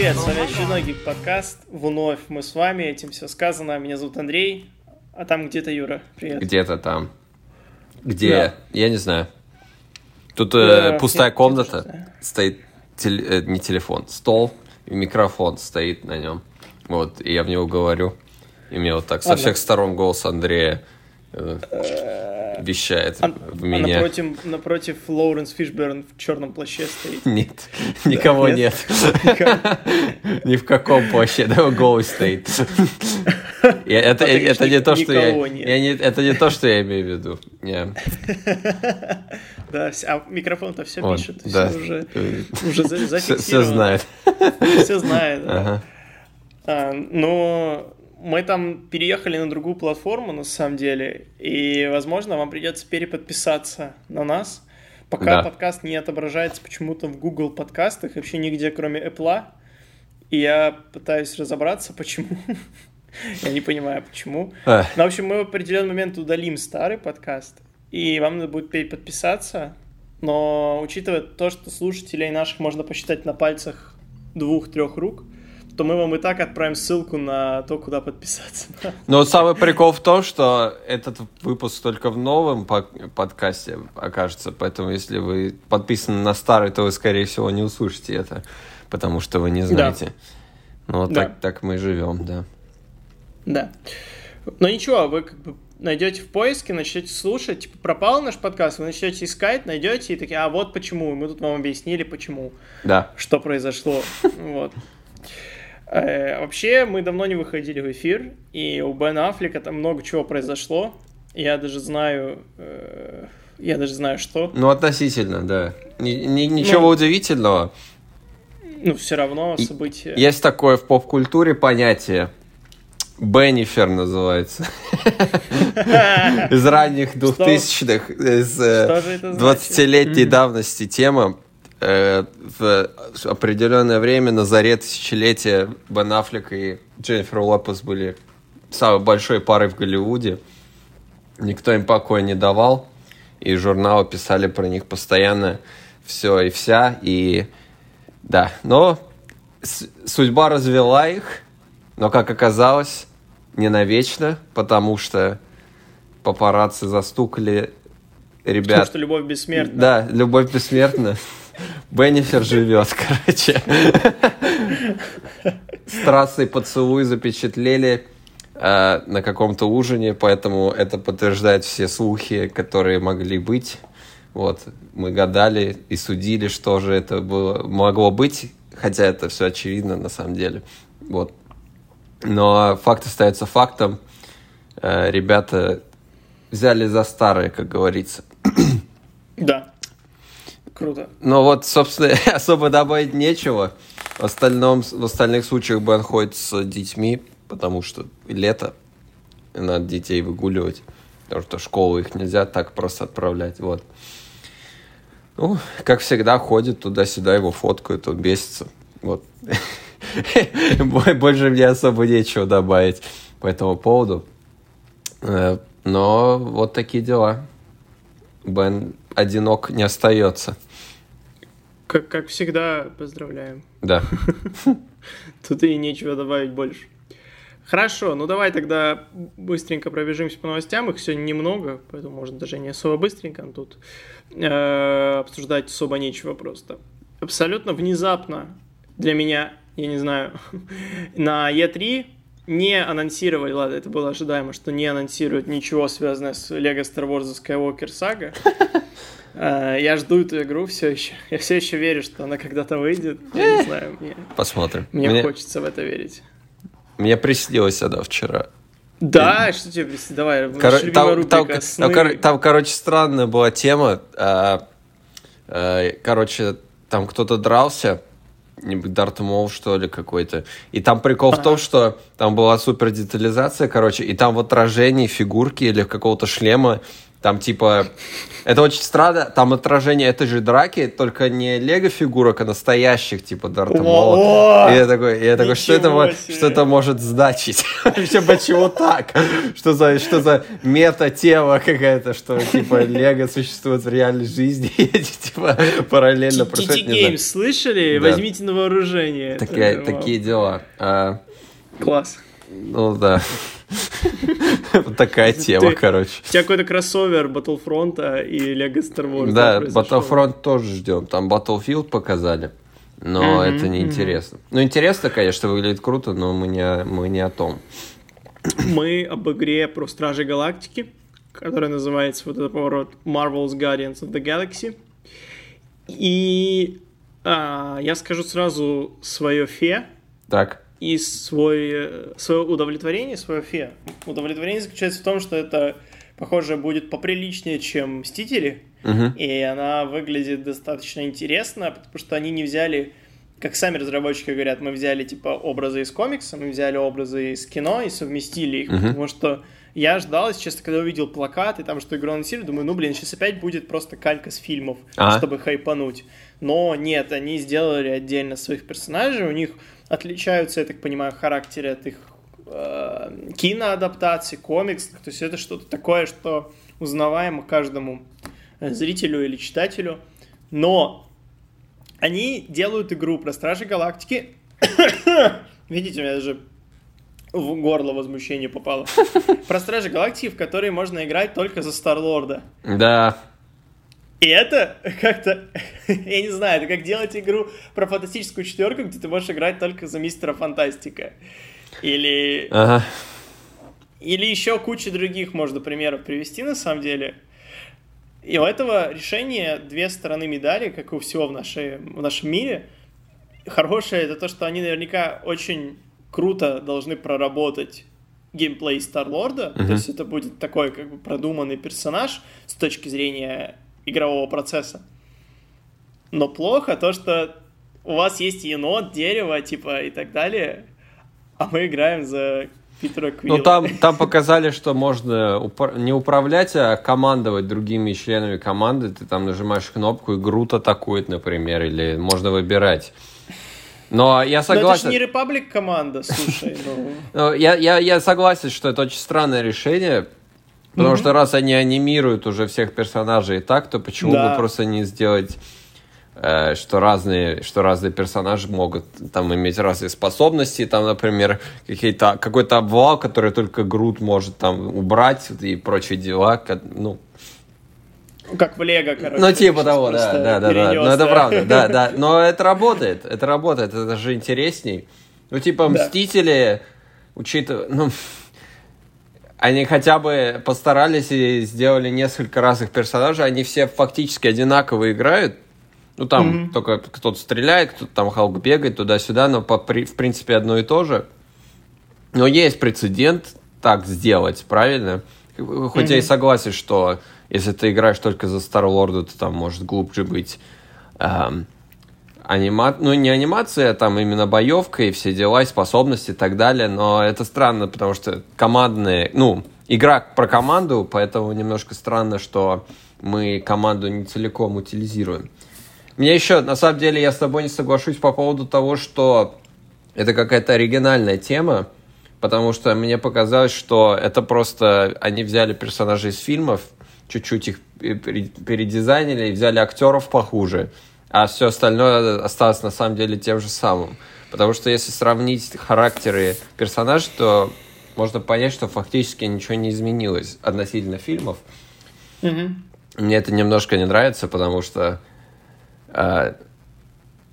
привет, с вами очередной Гик Подкаст. Вновь мы с вами, этим все сказано. Меня зовут Андрей, а там где-то Юра. Привет. Где-то там. Где? Да. Я не знаю. Тут Да, э, пустая комната, стоит теле- э, не телефон, стол, и микрофон стоит на нем. Вот, и я в него говорю. И мне вот так со всех сторон голос Андрея э, вещает А, в а меня. напротив, напротив Лоуренс Фишберн в черном плаще стоит. Нет, никого Нет? нет. Ни в каком вообще, да, голос стоит. Это, А это не то, что я, я не- это не то, что я имею в виду. Не. Да, а микрофон-то все Вот, пишет, да. все уже, уже за- Все, зафиксировано. знает. Все знает, да. Ага. А, но мы там переехали на другую платформу, на самом деле, и, возможно, вам придется переподписаться на нас. Пока Да. подкаст не отображается почему-то в Google подкастах, вообще нигде, кроме Apple. И я пытаюсь разобраться, почему. Я не понимаю, почему. Эх. Но, в общем, мы в определенный момент удалим старый подкаст, и вам надо будет переподписаться. Но учитывая то, что слушателей наших можно посчитать на пальцах двух-трех рук, то мы вам и так отправим ссылку на то, куда подписаться. Но самый прикол в том, что этот выпуск только в новом по- подкасте окажется, поэтому если вы подписаны на старый, то вы, скорее всего, не услышите это, потому что вы не знаете. Ну, вот Да. так, так мы живем, да. Да. Но ничего, вы как бы найдете в поиске, начнете слушать, типа пропал наш подкаст, вы начнете искать, найдете и такие, а вот почему, мы тут вам объяснили, почему. Да. что произошло. Вот. Э, Вообще, мы давно не выходили в эфир, и у Бена Аффлека там много чего произошло. Я даже знаю, э, я даже знаю, что. Ну, относительно, да. Ни- ни- ничего Ну, удивительного. Ну, все равно И- события. Есть такое в поп-культуре понятие. Беннифер называется. Из ранних двухтысячных, из э, Что же это значит? 20-летней Мгм. давности тема. Э, В определенное время на заре тысячелетия Бен Аффлек и Дженнифер Лопес были самой большой парой в Голливуде. Никто им покоя не давал. И журналы писали про них постоянно все и вся. И да, но судьба развела их, но, как оказалось, не навечно, потому что папарацци застукали Потому ребят. что любовь бессмертна. Да, любовь бессмертна. Беннифер живет, короче. Страстный поцелуй запечатлели э, на каком-то ужине, поэтому это подтверждает все слухи, которые могли быть. Вот, мы гадали и судили, что же это было, могло быть, хотя это все очевидно на самом деле. Вот. Но факт остается фактом. Э, ребята взяли за старое, как говорится. Да. Круто. Ну вот, собственно, особо добавить нечего. В, остальном, в остальных случаях Бен ходит с детьми, потому что лето, надо детей выгуливать. Потому что школу их нельзя так просто отправлять. Вот. Ну, как всегда, ходит туда-сюда, его фоткают, он бесится. Вот. Бо- Больше мне особо нечего добавить по этому поводу. Э, Но вот такие дела. Бен одинок не остается. Как, как всегда, поздравляем. Да. Тут и нечего добавить больше. Хорошо, ну давай тогда быстренько пробежимся по новостям. Их сегодня немного, поэтому можно даже не особо быстренько. но Тут э, обсуждать особо нечего просто. Абсолютно внезапно для меня, я не знаю, на E3 не анонсировали, ладно, это было ожидаемо, что не анонсируют ничего связанное с Lego Star Wars The Skywalker Saga. Э, Я жду эту игру все еще. Я все еще верю, что она когда-то выйдет. Я не знаю, мне, Посмотрим. мне мне, хочется в это верить. мне приснилось она вчера. Да, что тебе представь? Давай, любимая там, там- рубрика там, «Сны». кор- там, короче, странная была тема. А, а, Короче, там кто-то дрался, Дарт Мол, что ли, какой-то. И там прикол в том, что там была супер детализация, короче, и там в отражении фигурки или какого-то шлема Там типа... Это очень странно. Там отражение этой же драки, только не лего-фигурок, а настоящих, типа Дарта Мола. И я такой, я такой что, это, что это может значить? Вообще, почему так? Что за, что за мета-тема какая-то, что типа лего существует в реальной жизни, и типа параллельно происходят. Games слышали? Возьмите на вооружение. Такие дела. А, Класс. Ну да. Вот такая тема, короче. У тебя какой-то кроссовер Battlefront и Lego Star Wars. Да, Battlefront тоже ждем. Там Battlefield показали. Но это не интересно. Ну, интересно, конечно, выглядит круто, но мы не, мы не о том. Мы об игре про Стражи Галактики, которая называется вот этот поворот Marvel's Guardians of the Galaxy. И а, я скажу сразу свое фе. Так и свой, свое удовлетворение, свое фе. Удовлетворение заключается в том, что это, похоже, будет поприличнее, чем «Мстители», uh-huh. и она выглядит достаточно интересно, потому что они не взяли, как сами разработчики говорят, мы взяли, типа, образы из комикса, мы взяли образы из кино и совместили их, uh-huh. потому что я ждал, если честно, когда увидел плакат и там, что игру анонсировали, думаю, ну, блин, сейчас опять будет просто калька с фильмов, а? чтобы хайпануть. Но нет, они сделали отдельно своих персонажей, у них отличаются, я так понимаю, в характере от их э, киноадаптаций, комиксов. То есть это что-то такое, что узнаваемо каждому зрителю или читателю. Но они делают игру про Стражи Галактики. Видите, у меня даже в горло возмущение попало. Про Стражи Галактики, в которой можно играть только за Старлорда. Да. И это как-то, я не знаю, это как делать игру про фантастическую четверку, где ты можешь играть только за мистера Фантастика. Или... Ага. Или еще куча других можно примеров привести на самом деле. И у этого решения две стороны медали, как и у всего в, нашей, в нашем мире. Хорошее это то, что они наверняка очень круто должны проработать геймплей Старлорда. Uh-huh. То есть это будет такой как бы продуманный персонаж с точки зрения игрового процесса. Но плохо то, что у вас есть енот, дерево, типа, и так далее, а мы играем за Питера Квилла. Ну, там, там показали, что можно упра- не управлять, а командовать другими членами команды. Ты там нажимаешь кнопку, и Грут атакует, например, или можно выбирать. Но я согласен... Но это же не Republic команда, слушай. Ну... ну я, я, я согласен, что это очень странное решение, Потому mm-hmm. что раз они анимируют уже всех персонажей и так, то почему да. бы просто не сделать э, что разные, что разные персонажи могут там иметь разные способности, там, например, какие-то, какой-то обвал, который только Грут может там убрать и прочие дела, ну, как в Лего, короче. Ну, типа того, да, да, да, да. Ну, это правда, да, да. Но это работает, это работает, это же интересней. Ну, типа, да. Мстители, учитывая, ну, они хотя бы постарались и сделали несколько разных персонажей, они все фактически одинаково играют. Ну, там mm-hmm. только кто-то стреляет, кто-то там Халк бегает туда-сюда, но по, в принципе одно и то же. Но есть прецедент так сделать, правильно? Хоть mm-hmm. я и согласен, что если ты играешь только за Старлорда, то там может глубже быть эм, анима... ну не анимация, а там именно боевка и все дела, и способности и так далее, но это странно, потому что командные, ну, игра про команду, поэтому немножко странно, что мы команду не целиком утилизируем. Мне еще, на самом деле, я с тобой не соглашусь по поводу того, что это какая-то оригинальная тема, потому что мне показалось, что это просто они взяли персонажей из фильмов, чуть-чуть их передизайнили и взяли актеров похуже, а все остальное осталось на самом деле тем же самым. Потому что если сравнить характеры персонажей, то можно понять, что фактически ничего не изменилось относительно фильмов. Mm-hmm. Мне это немножко не нравится, потому что э,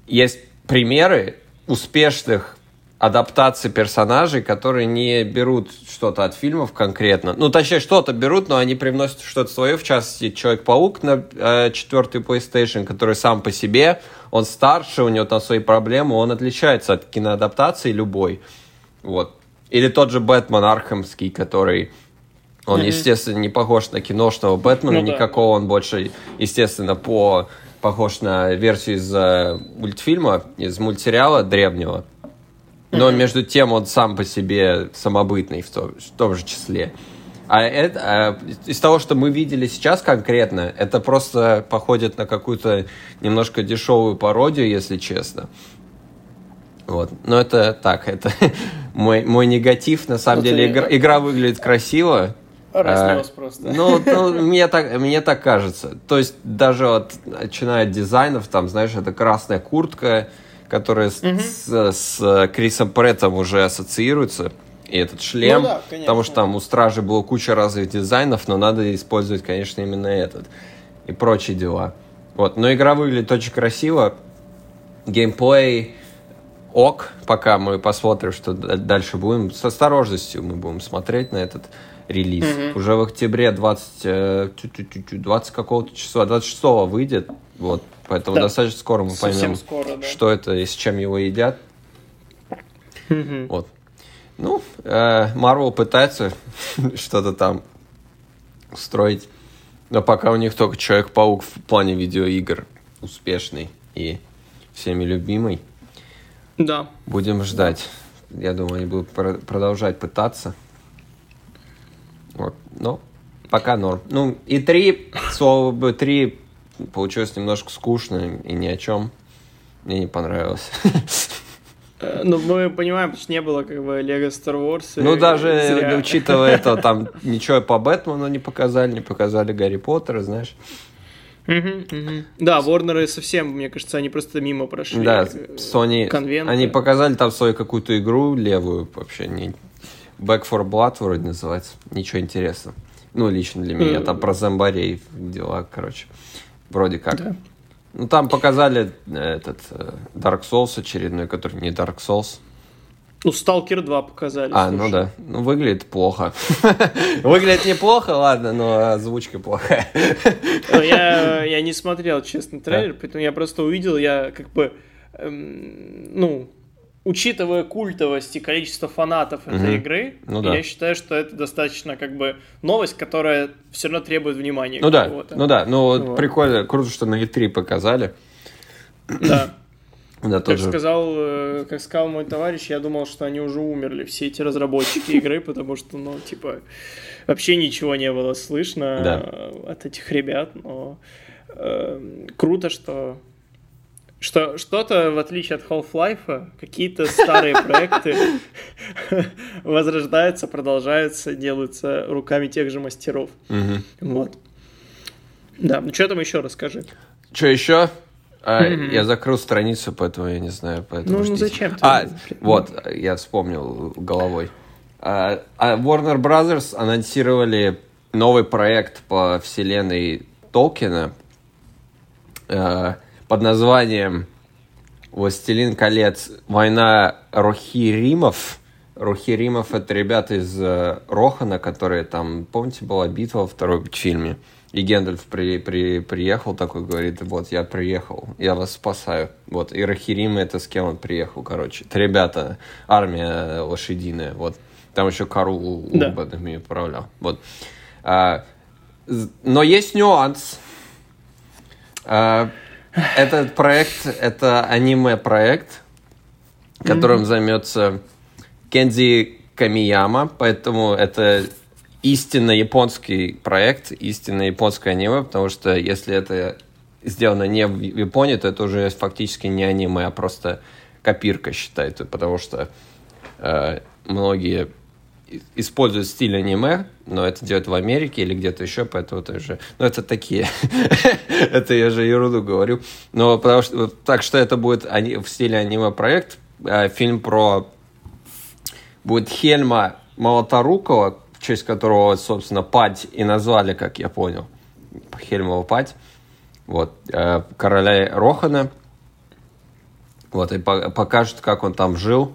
есть примеры успешных адаптации персонажей, которые не берут что-то от фильмов конкретно. Ну, точнее, что-то берут, но они привносят что-то свое, в частности, Человек-паук на э, четвертый PlayStation, который сам по себе, он старше, у него там свои проблемы, он отличается от киноадаптации любой. Вот. Или тот же Бэтмен Архамский, который он, mm-hmm. естественно, не похож на киношного Бэтмена, ну, никакого, да. он больше, естественно, по похож на версию из э, мультфильма, из мультсериала древнего. Но между тем он сам по себе самобытный в том, в том же числе. А это, а, из того, что мы видели сейчас конкретно, это просто походит на какую-то немножко дешевую пародию, если честно. Вот. Но это так, это мой, мой негатив. На самом вот деле игра, игра выглядит красиво. Разнес а, просто. Ну, ну мне, так, мне так кажется. То есть даже вот начиная от дизайнов, там, знаешь, это красная куртка, которая угу. с, с, с Крисом Преттом уже ассоциируется. И этот шлем, ну, да, потому что там у Стражи было куча разных дизайнов, но надо использовать, конечно, именно этот. И прочие дела. Вот, но игра выглядит очень красиво. Геймплей ок, пока мы посмотрим, что дальше будем. С осторожностью мы будем смотреть на этот релиз. Mm-hmm. Уже в октябре 20, 20 э, какого-то числа, 26 выйдет. Вот, поэтому да. достаточно скоро мы Совсем поймем, скоро, да. что это и с чем его едят. Mm-hmm. Вот. Ну, э, Marvel пытается что-то там устроить. Но пока у них только Человек-паук в плане видеоигр успешный и всеми любимый. Да. Будем ждать. Я думаю, они будут продолжать пытаться. Вот. Но пока норм. Ну, и три, слово бы три получилось немножко скучно и ни о чем. Мне не понравилось. Э, ну, мы понимаем, что не было как бы Лего Star Wars. Ну, даже зря. учитывая это, там ничего по Бэтмену не показали, не показали Гарри Поттера, знаешь. Да, Warner совсем, мне кажется, они просто мимо прошли. Да, Sony, конвенты. они показали там свою какую-то игру левую, вообще не... Back for Blood вроде называется. Ничего интересного. Ну, лично для меня. Там про зомбарей дела, короче. Вроде как. Да. Ну, там показали э, этот э, Dark Souls очередной, который не Dark Souls. Ну, Сталкер 2 показали. А, слушай. ну да. Ну, выглядит плохо. выглядит неплохо, ладно, но озвучка плохая. Ну, я, я не смотрел, честно, трейлер, поэтому я просто увидел, я как бы, эм, ну, учитывая культовость и количество фанатов этой игры, ну, да. я считаю, что это достаточно как бы новость, которая все равно требует внимания. Ну да, ну да, ну вот. прикольно, круто, что на E3 показали. Да. Да, как, сказал, э, как сказал мой товарищ, я думал, что они уже умерли, все эти разработчики игры, потому что, ну, типа, вообще ничего не было слышно да. от этих ребят, но э, круто, что что что-то, в отличие от Half-Life, какие-то старые проекты возрождаются, продолжаются, делаются руками тех же мастеров. Вот. Да, ну что там еще расскажи. Что еще? А, mm-hmm. Я закрыл страницу, поэтому я не знаю. Поэтому ну, ну зачем? А, вот, я вспомнил головой. А, а Warner Brothers анонсировали новый проект по вселенной Толкина а, под названием «Властелин колец. Война Рохиримов». Рохиримов — это ребята из uh, Рохана, которые там, помните, была битва во втором фильме? И Гендальф при, при, приехал такой, говорит, вот, я приехал, я вас спасаю. Вот, и Рахирим это с кем он приехал, короче. Это ребята, армия лошадиная, вот. Там еще Кару да. ими управлял. Вот. А, но есть нюанс. А, этот проект, это аниме-проект, которым mm-hmm. займется Кензи Камияма, поэтому это истинно японский проект, истинно японское аниме, потому что если это сделано не в Японии, то это уже фактически не аниме, а просто копирка считается, потому что э, многие используют стиль аниме, но это делают в Америке или где-то еще, поэтому это уже... Ну, это такие... это я же ерунду говорю. Но потому что... Так что это будет в стиле аниме-проект. Э, фильм про... Будет Хельма Молоторукова, в честь которого, собственно, Пать и назвали, как я понял, Хельмова Пать, вот, э, короля Рохана, вот, и покажут, как он там жил,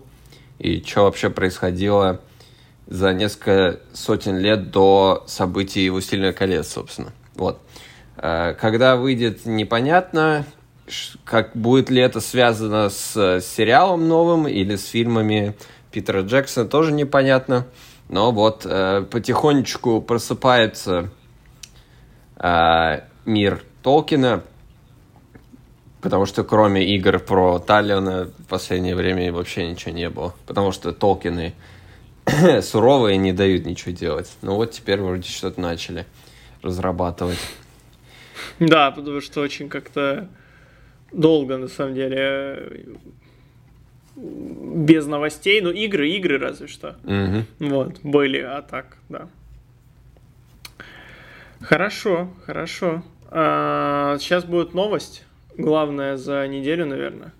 и что вообще происходило за несколько сотен лет до событий «Властелина колец», собственно, вот. Э, когда выйдет, непонятно, как будет ли это связано с сериалом новым или с фильмами Питера Джексона, тоже непонятно. Но вот э, потихонечку просыпается э, мир Толкина, потому что кроме игр про Таллина в последнее время вообще ничего не было. Потому что Толкины суровые не дают ничего делать. Ну вот теперь вроде что-то начали разрабатывать. Да, потому что очень как-то долго, на самом деле, без новостей. Ну, игры, игры разве что. Угу. Вот, были, а так, да. Хорошо, хорошо. А, сейчас будет новость. Главная за неделю, наверное.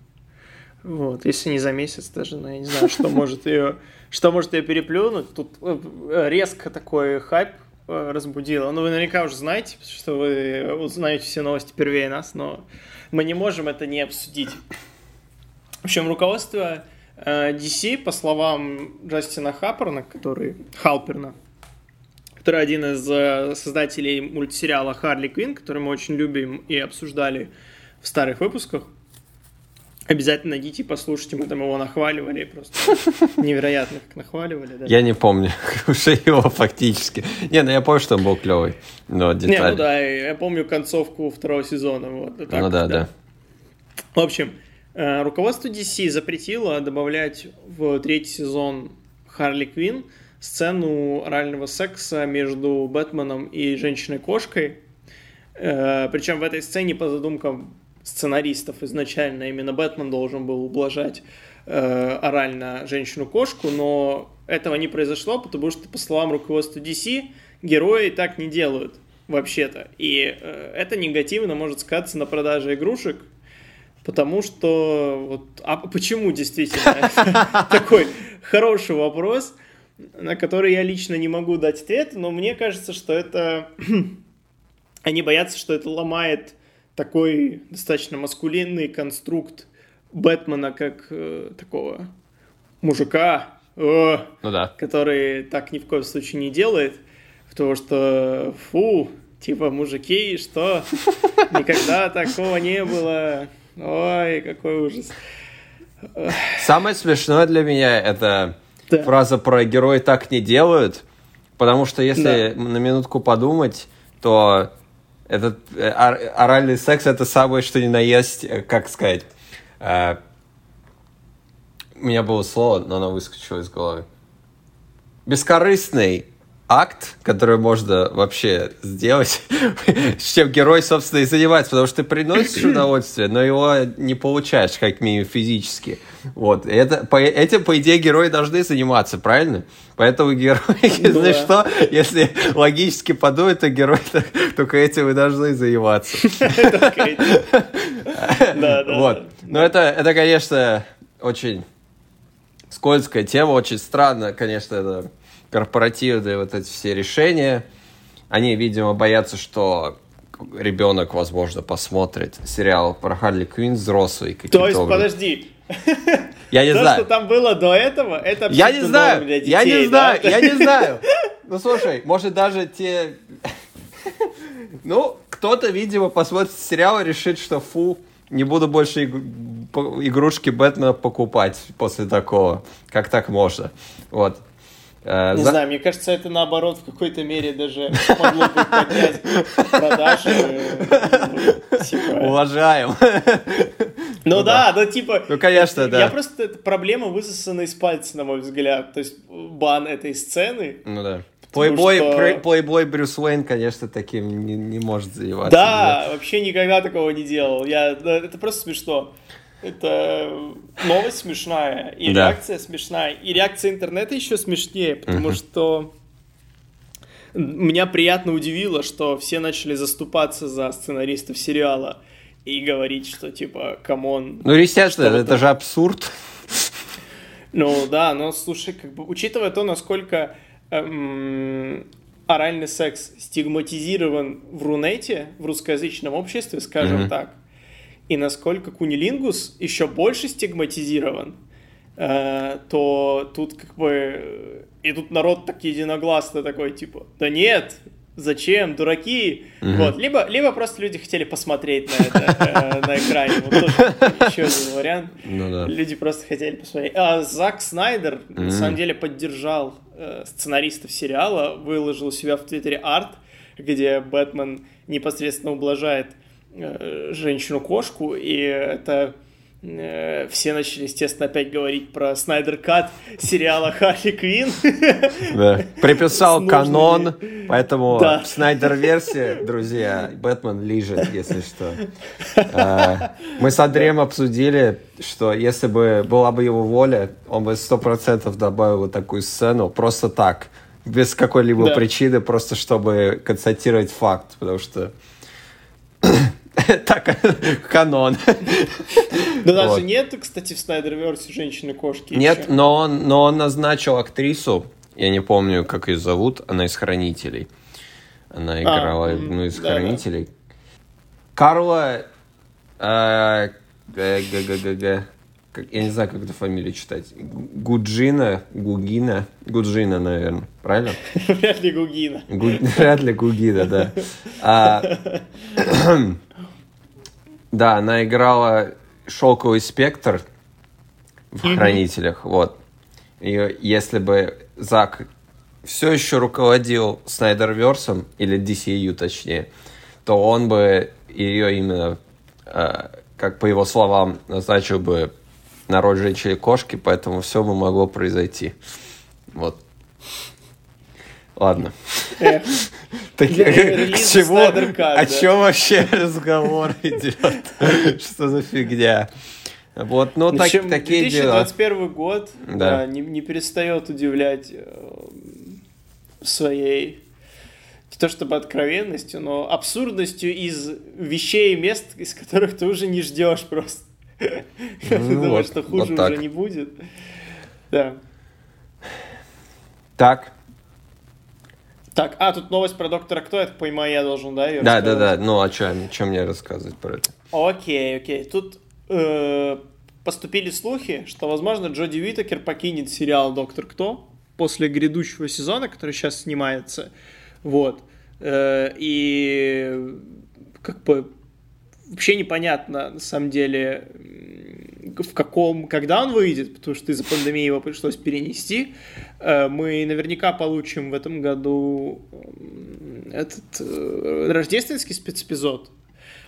Вот, если не за месяц даже, но я не знаю, что может ее, что может ее переплюнуть. Тут э, резко такой хайп э, разбудило. Ну, вы наверняка уже знаете, что вы узнаете все новости первее нас, но мы не можем это не обсудить. В общем, руководство DC, по словам Джастина Хапперна, который Халперна, который один из э, создателей мультсериала Харли Квин, который мы очень любим и обсуждали в старых выпусках. Обязательно найдите и послушайте, мы там его нахваливали, просто невероятно как нахваливали. Да. Я не помню уже его фактически. Не, ну я помню, что он был клевый, но детали... Не, ну да, я помню концовку второго сезона. Вот, так, ну да, да, да. В общем, э, руководство DC запретило добавлять в третий сезон Харли Квин сцену орального секса между Бэтменом и женщиной-кошкой. Э, Причем в этой сцене по задумкам сценаристов изначально именно Бэтмен должен был ублажать э, орально женщину-кошку, но этого не произошло, потому что, по словам руководства DC, герои так не делают вообще-то. И э, это негативно может сказаться на продаже игрушек, потому что... Вот, а почему действительно? Такой хороший вопрос на который я лично не могу дать ответ, но мне кажется, что это... Они боятся, что это ломает такой достаточно маскулинный конструкт Бэтмена как э, такого мужика, э, ну да. который так ни в коем случае не делает, потому что, фу, типа, мужики, что? Никогда такого не было. Ой, какой ужас. Самое смешное для меня это да. фраза про герои так не делают, потому что если да. на минутку подумать, то этот э, оральный секс это самое, что ни на есть, э, как сказать. Э, у меня было слово, но оно выскочило из головы. Бескорыстный акт, который можно вообще сделать, с чем герой, собственно, и занимается, потому что ты приносишь удовольствие, но его не получаешь, как минимум, физически. Вот. Это, по, этим, по идее, герои должны заниматься, правильно? Поэтому герой, если да. что, если логически подумать, то герой только этим и должны заниматься. Вот. Но это, это, конечно, очень скользкая тема, очень странно, конечно, это корпоративные вот эти все решения. Они, видимо, боятся, что ребенок, возможно, посмотрит сериал про Харли Квинн взрослый. То есть, образом. подожди. Я не То, знаю. что там было до этого, это Я не знаю, детей, я не да? знаю, я не знаю. Ну, слушай, может, даже те... Ну, кто-то, видимо, посмотрит сериал и решит, что фу, не буду больше игрушки Бэтмена покупать после такого. Как так можно? Вот. Э, не За... знаю, мне кажется, это наоборот в какой-то мере даже могло бы поднять продажи. Ну, типа... Уважаем. Ну, ну да, да, ну типа... Ну, конечно, да. Я просто... Проблема высосана из пальца, на мой взгляд. То есть бан этой сцены. Ну да. Плейбой, что... плейбой Брюс Уэйн, конечно, таким не, не может заниматься. Да, да, вообще никогда такого не делал. Я, это просто смешно. Это новость смешная, и да. реакция смешная, и реакция интернета еще смешнее, потому uh-huh. что меня приятно удивило, что все начали заступаться за сценаристов сериала и говорить, что типа, come on. Ну, естественно, это, это же абсурд. Ну да, но слушай, как бы, учитывая то, насколько эм, оральный секс стигматизирован в Рунете, в русскоязычном обществе, скажем mm-hmm. так, и насколько кунилингус еще больше стигматизирован, э, то тут как бы... И тут народ так единогласно такой, типа, да нет, зачем, дураки. Угу. Вот. Либо, либо просто люди хотели посмотреть на это э, на экране. Вот тоже еще один вариант. Ну, да. Люди просто хотели посмотреть. А Зак Снайдер на самом деле поддержал э, сценаристов сериала, выложил у себя в Твиттере арт, где Бэтмен непосредственно ублажает женщину-кошку, и это Э, все начали, естественно, опять говорить про Снайдер Кат сериала Харли Квин. Да. Приписал канон, поэтому да. Снайдер-версия, друзья, Бэтмен лежит, если что. А, мы с Андреем обсудили, что если бы была бы его воля, он бы сто процентов добавил вот такую сцену просто так, без какой-либо да. причины, просто чтобы констатировать факт, потому что так, канон. Да даже нет, кстати, в Снайдер-версе женщины-кошки. Нет, но он, но он назначил актрису, я не помню, как ее зовут, она из «Хранителей». Она а, играла одну из «Хранителей». Карла... Э, г, г, г, г, как, я не знаю, как эту фамилию читать. Гуджина, Гугина, Гуджина, наверное, правильно? Вряд ли Гугина. Гу, вряд ли Гугина, да. А, да, она играла шелковый спектр в Хранителях, вот. И если бы Зак все еще руководил Снайдерверсом, или DCU точнее, то он бы ее именно, э, как по его словам, назначил бы на роль женщины-кошки, поэтому все бы могло произойти. Вот. Ладно. Так, к чему? О чем вообще разговор идет? Что за фигня? Вот, ну, так, такие 2021 дела. год да. Да, не, не перестает удивлять э, своей не то чтобы откровенностью, но абсурдностью из вещей и мест, из которых ты уже не ждешь просто. Ну, думаешь, что хуже уже не будет. Да. Так. Так, а, тут новость про доктора Кто, я так понимаю, я должен, да, Да, да, да, ну, а что, чем мне рассказывать про это? Окей, окей, тут э, поступили слухи, что, возможно, Джоди Уитакер покинет сериал «Доктор Кто» после грядущего сезона, который сейчас снимается, вот, э, и как бы вообще непонятно, на самом деле, в каком, когда он выйдет, потому что из-за пандемии его пришлось перенести. Э, мы наверняка получим в этом году этот э, рождественский спецэпизод,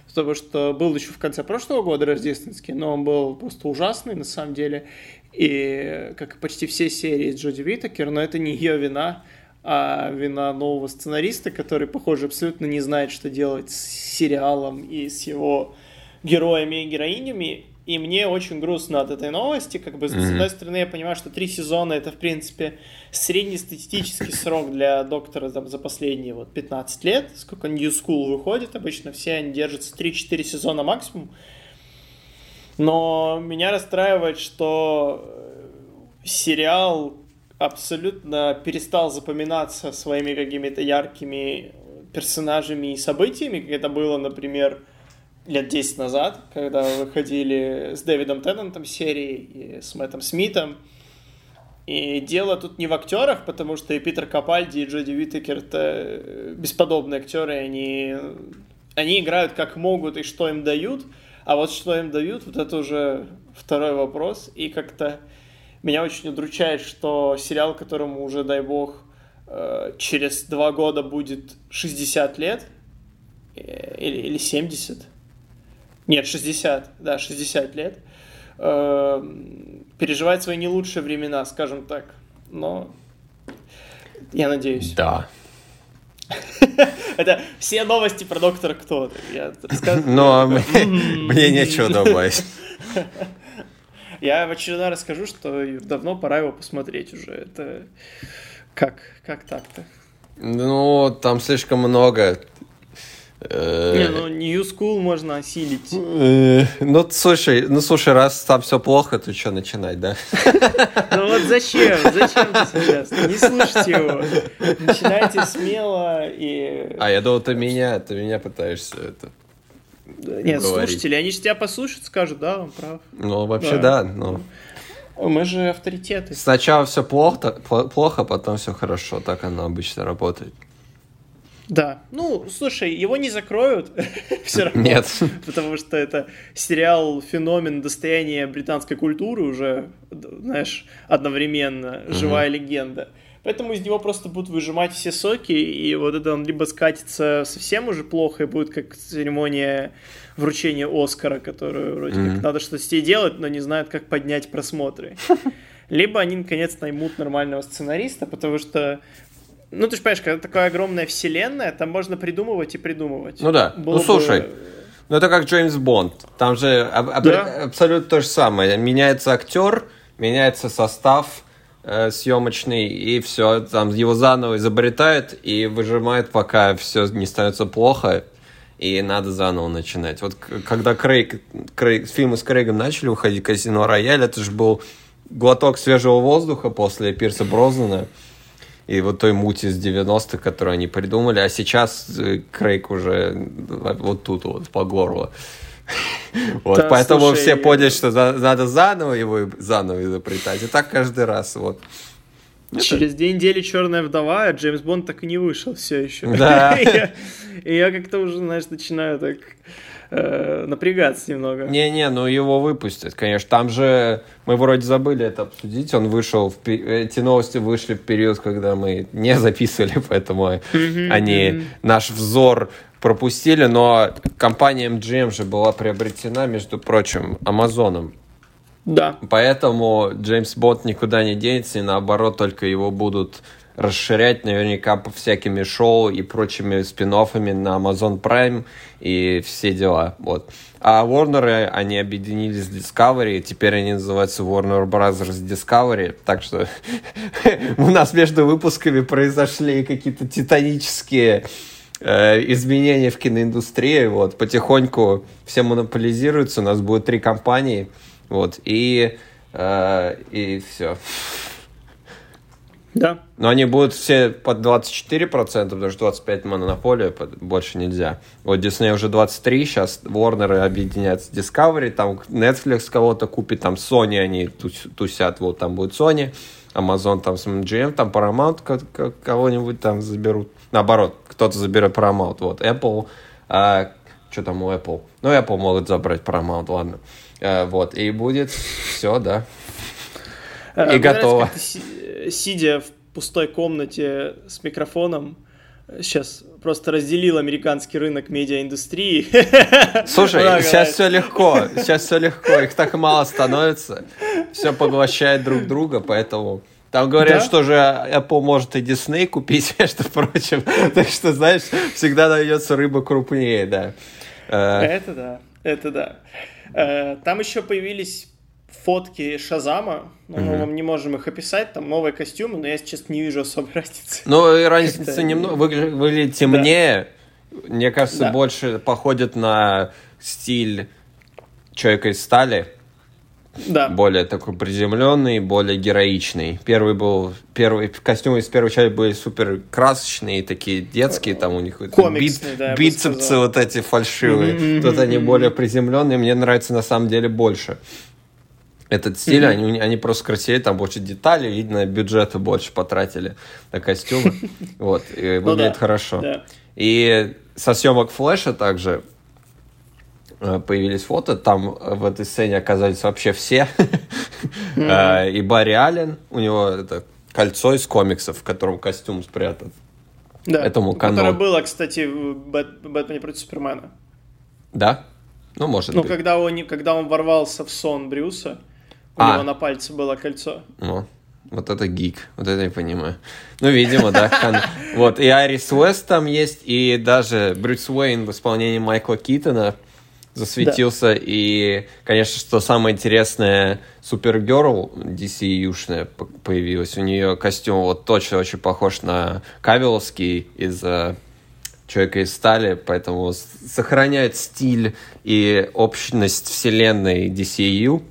потому что был еще в конце прошлого года рождественский, но он был просто ужасный на самом деле. И как и почти все серии Джоди Витакер, но это не ее вина, а вина нового сценариста, который, похоже, абсолютно не знает, что делать с сериалом и с его героями и героинями. И мне очень грустно от этой новости. Как бы, mm-hmm. с одной стороны, я понимаю, что три сезона это, в принципе, среднестатистический срок для доктора там, за последние вот, 15 лет. Сколько New School выходит обычно, все они держатся 3-4 сезона максимум. Но меня расстраивает, что сериал абсолютно перестал запоминаться своими какими-то яркими персонажами и событиями, как это было, например, лет 10 назад, когда выходили с Дэвидом Теннантом серии и с Мэттом Смитом. И дело тут не в актерах, потому что и Питер Капальди, и Джоди Уитакер это бесподобные актеры, они, они играют как могут и что им дают, а вот что им дают, вот это уже второй вопрос, и как-то меня очень удручает, что сериал, которому уже, дай бог, э, через два года будет 60 лет, э, или, или 70, нет, 60, да, 60 лет, э, переживает свои не лучшие времена, скажем так, но я надеюсь. Да. Это все новости про доктора Кто. Но мне нечего добавить. Я в очередной раз скажу, что давно пора его посмотреть уже. Это как, как так-то? Ну, там слишком много. Э, Не, ну New School можно осилить. Э, ну, слушай, ну слушай, раз там все плохо, то что начинать, да? Ну вот зачем? Зачем ты сейчас? Не слушайте его. Начинайте смело и... А, я думал, ты меня, ты меня пытаешься это нет, слушатели, они же тебя послушают, скажут, да, он прав. Ну, вообще, да, да но... Мы же авторитеты. Сначала все плохо, плохо, потом все хорошо. Так оно обычно работает. Да. Ну, слушай, его не закроют все равно. Нет. Потому что это сериал феномен достояния британской культуры уже, знаешь, одновременно живая легенда. Поэтому из него просто будут выжимать все соки, и вот это он либо скатится совсем уже плохо, и будет как церемония вручения Оскара, которую вроде mm-hmm. как надо что-то с ней делать, но не знают, как поднять просмотры. Либо они, наконец, наймут нормального сценариста, потому что ну, ты же понимаешь, когда такая огромная вселенная, там можно придумывать и придумывать. Ну да. Было ну, слушай, бы... ну это как Джеймс Бонд. Там же аб- да? абсолютно то же самое. Меняется актер, меняется состав, Э, съемочный, и все, там его заново изобретают и выжимают, пока все не становится плохо, и надо заново начинать. Вот когда Крейг, Крейг, фильмы с Крейгом начали выходить, Казино Рояль, это же был глоток свежего воздуха после Пирса Брознана и вот той мути с 90-х, которую они придумали, а сейчас э, Крейг уже вот тут вот по горло. Вот, да, поэтому слушай, все поняли, что надо заново его заново изобретать. И так каждый раз. Вот. Через две недели Черная вдова, а Джеймс Бонд так и не вышел все еще. Да. И я как-то уже, знаешь, начинаю так э, напрягаться немного. Не-не, ну его выпустят, конечно. Там же мы вроде забыли это обсудить. Он вышел, в, эти новости вышли в период, когда мы не записывали, поэтому они наш взор пропустили, но компания MGM же была приобретена, между прочим, Амазоном. Да. Поэтому Джеймс Бот никуда не денется, и наоборот, только его будут расширять наверняка по всякими шоу и прочими спин на Amazon Prime и все дела. Вот. А Warner, они объединились с Discovery, теперь они называются Warner Brothers Discovery, так что у нас между выпусками произошли какие-то титанические Э, изменения в киноиндустрии, вот, потихоньку все монополизируются, у нас будет три компании, вот, и, э, и все. Да. Но они будут все под 24%, потому что 25% монополия, больше нельзя. Вот Disney уже 23, сейчас Warner объединяется с Discovery, там Netflix кого-то купит, там Sony они тусят, вот там будет Sony, Amazon там с MGM, там Paramount кого-нибудь там заберут. Наоборот, кто-то заберет Paramount. Вот Apple, а, что там у Apple? Ну, Apple могут забрать Paramount, ладно. А, вот, и будет все, да. А, и готово. Сидя в пустой комнате с микрофоном, сейчас просто разделил американский рынок медиаиндустрии. Слушай, сейчас все легко, сейчас все легко, их так мало становится, все поглощает друг друга, поэтому там говорят, да? что же Apple может и Disney купить, между прочим. так что, знаешь, всегда найдется рыба крупнее, да. Э, это да, это да. Э, там еще появились фотки Шазама, но мы вам не можем их описать, там новые костюмы, но я сейчас не вижу особой разницы. Ну, и разница немного, выглядит темнее, мне кажется, больше походит на стиль Человека из стали. Да. Более такой приземленный, более героичный. Первый был, первый, костюмы из первой части были супер красочные, такие детские, там у них бит, да, бицепсы вот эти фальшивые. Mm-hmm, Тут они более приземленные, мне нравится на самом деле больше. Этот стиль, mm-hmm. они, они просто красивее, там больше деталей, видно, бюджета больше потратили на костюмы. Вот, и ну выглядит хорошо. И со съемок флеша также Э, появились фото, там э, в этой сцене оказались вообще все. Mm-hmm. И Барри Аллен, у него это кольцо из комиксов, в котором костюм спрятан. Да, этому канону. Которое было, кстати, в Бэт... Бэтмене против Супермена. Да? Ну, может ну, быть. когда он, когда он ворвался в сон Брюса, у а. него на пальце было кольцо. Ну, вот это гик, вот это я понимаю. Ну, видимо, да. Вот, и Айрис Уэст там есть, и даже Брюс Уэйн в исполнении Майкла Китона засветился. Да. И, конечно, что самое интересное, Супергерл DC-юшная появилась. У нее костюм вот точно очень похож на Кавиловский из Человека из стали, поэтому сохраняет стиль и общность вселенной DCU.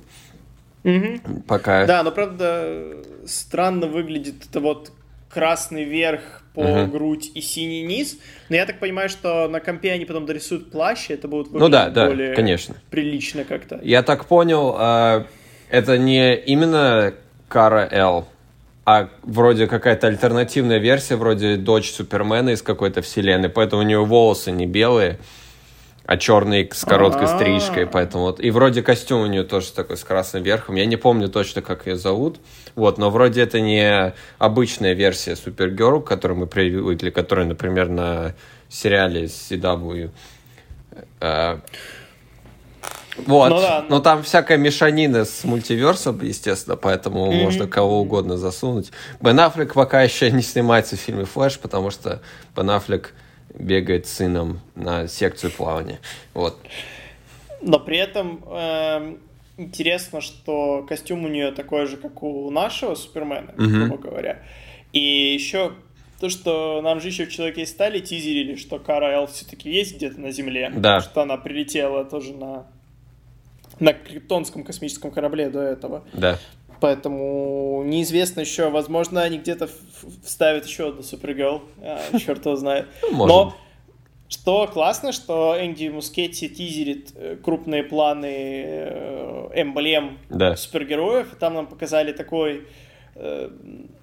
Угу. Пока. Да, но правда странно выглядит это вот красный верх по uh-huh. грудь и синий низ. Но я так понимаю, что на компе они потом дорисуют плащ, и это будет ну, да, да, более конечно. прилично как-то. Я так понял, э, это не именно Кара Л, а вроде какая-то альтернативная версия, вроде дочь Супермена из какой-то вселенной, поэтому у нее волосы не белые, а черный с короткой А-а-а. стрижкой, поэтому вот. И вроде костюм у нее тоже такой с красным верхом. Я не помню точно, как ее зовут. Вот, но вроде это не обычная версия Супергерл, к которой мы привыкли, которая, например, на сериале с CW. Э, Вот. Ну да, Но там всякая мешанина с мультиверсом, естественно, поэтому Мгм. можно кого угодно засунуть. Бен Аффлек пока еще не снимается в фильме «Флэш», потому что Бен Аффлек бегает с сыном на секцию плавания. Вот. Но при этом эм, интересно, что костюм у нее такой же, как у нашего Супермена, Мгм. грубо говоря. И еще то, что нам же еще в Человеке из Стали тизерили, что Кара Эл все-таки есть где-то на Земле. Да. Что она прилетела тоже на, на криптонском космическом корабле до этого. Да. Поэтому неизвестно еще, возможно, они где-то вставят еще одну Супергерл, черт его знает. Ну, Но что классно, что Энди Мускетти тизерит э, крупные планы э, эмблем Да. супергероев. И Там нам показали такой э,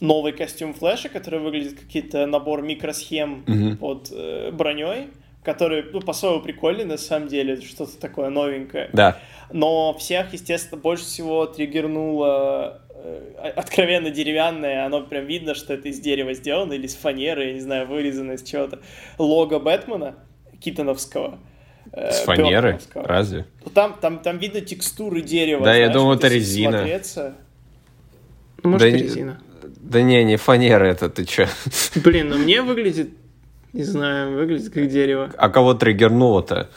новый костюм Флэша, который выглядит как какие-то набор микросхем Мгм. под э, броней, который, ну, по-своему прикольный, на самом деле, что-то такое новенькое. Да. Но всех, естественно, больше всего триггернуло э, откровенно деревянное, оно прям видно, что это из дерева сделано, или из фанеры, я не знаю, вырезано из чего-то. Лого Бэтмена, Китоновского. э, С фанеры? Бёртоновского. Разве? Ну, Там, там, там видно текстуры дерева. Да, я знаешь, думал, вот это резина. всмотреться. Ну, может, Да резина. Да не, не фанера это, ты чё? Блин, ну мне выглядит, не знаю, выглядит как дерево. А кого триггернуло-то?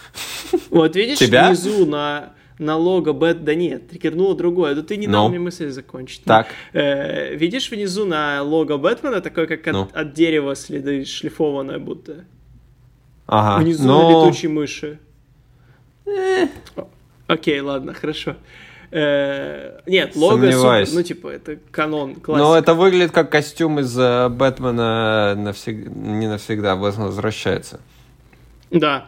Вот видишь, Тебя? внизу на, на лого Бэт, да нет, триггернуло другое. Да ты не Ну? дал мне мысль закончить. Так. Э, видишь внизу на лого Бэтмена такое, как от, Ну. от дерева следы шлифованное будто. Ага. Внизу ну, на летучей мыши. О, Окей, ладно, хорошо. Э, нет, лого супер, ну типа это канон, классика. это выглядит как костюм из э, Бэтмена навсег- не навсегда, Бэтмен возвращается. Да.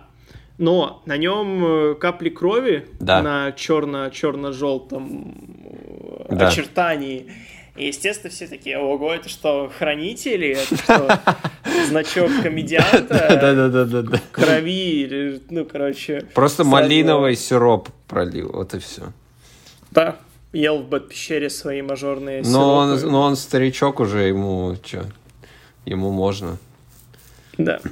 Но на нем э, капли крови Да. на черно-черно-желтом Да. очертании. И, естественно, все такие, ого, это что, хранители? Это что, значок комедианта? Крови? Ну, короче... Просто малиновый сироп пролил, вот и все. Да, ел в Бэт-пещере свои мажорные Но он, сиропы. но он старичок уже, ему что, ему можно. Да.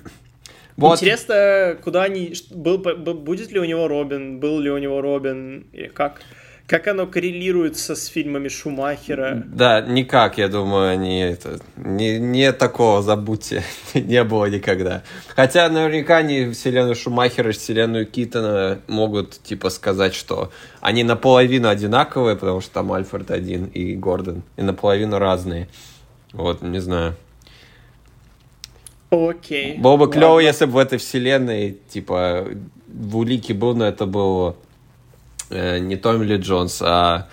Вот. Интересно, куда они... Был, будет ли у него Робин? Был ли у него Робин? Или как? Как оно коррелируется с фильмами Шумахера? Да, никак, я думаю, они это... Не, не такого, забудьте, не было никогда. Хотя наверняка они вселенную Шумахера и вселенную Китона могут, типа, сказать, что они наполовину одинаковые, потому что там Альфред один и Гордон, и наполовину разные. Вот, не знаю. Окей. Было бы клево, если бы в этой вселенной, типа, в Улике был, но это был э, не Томми Ли Джонс, а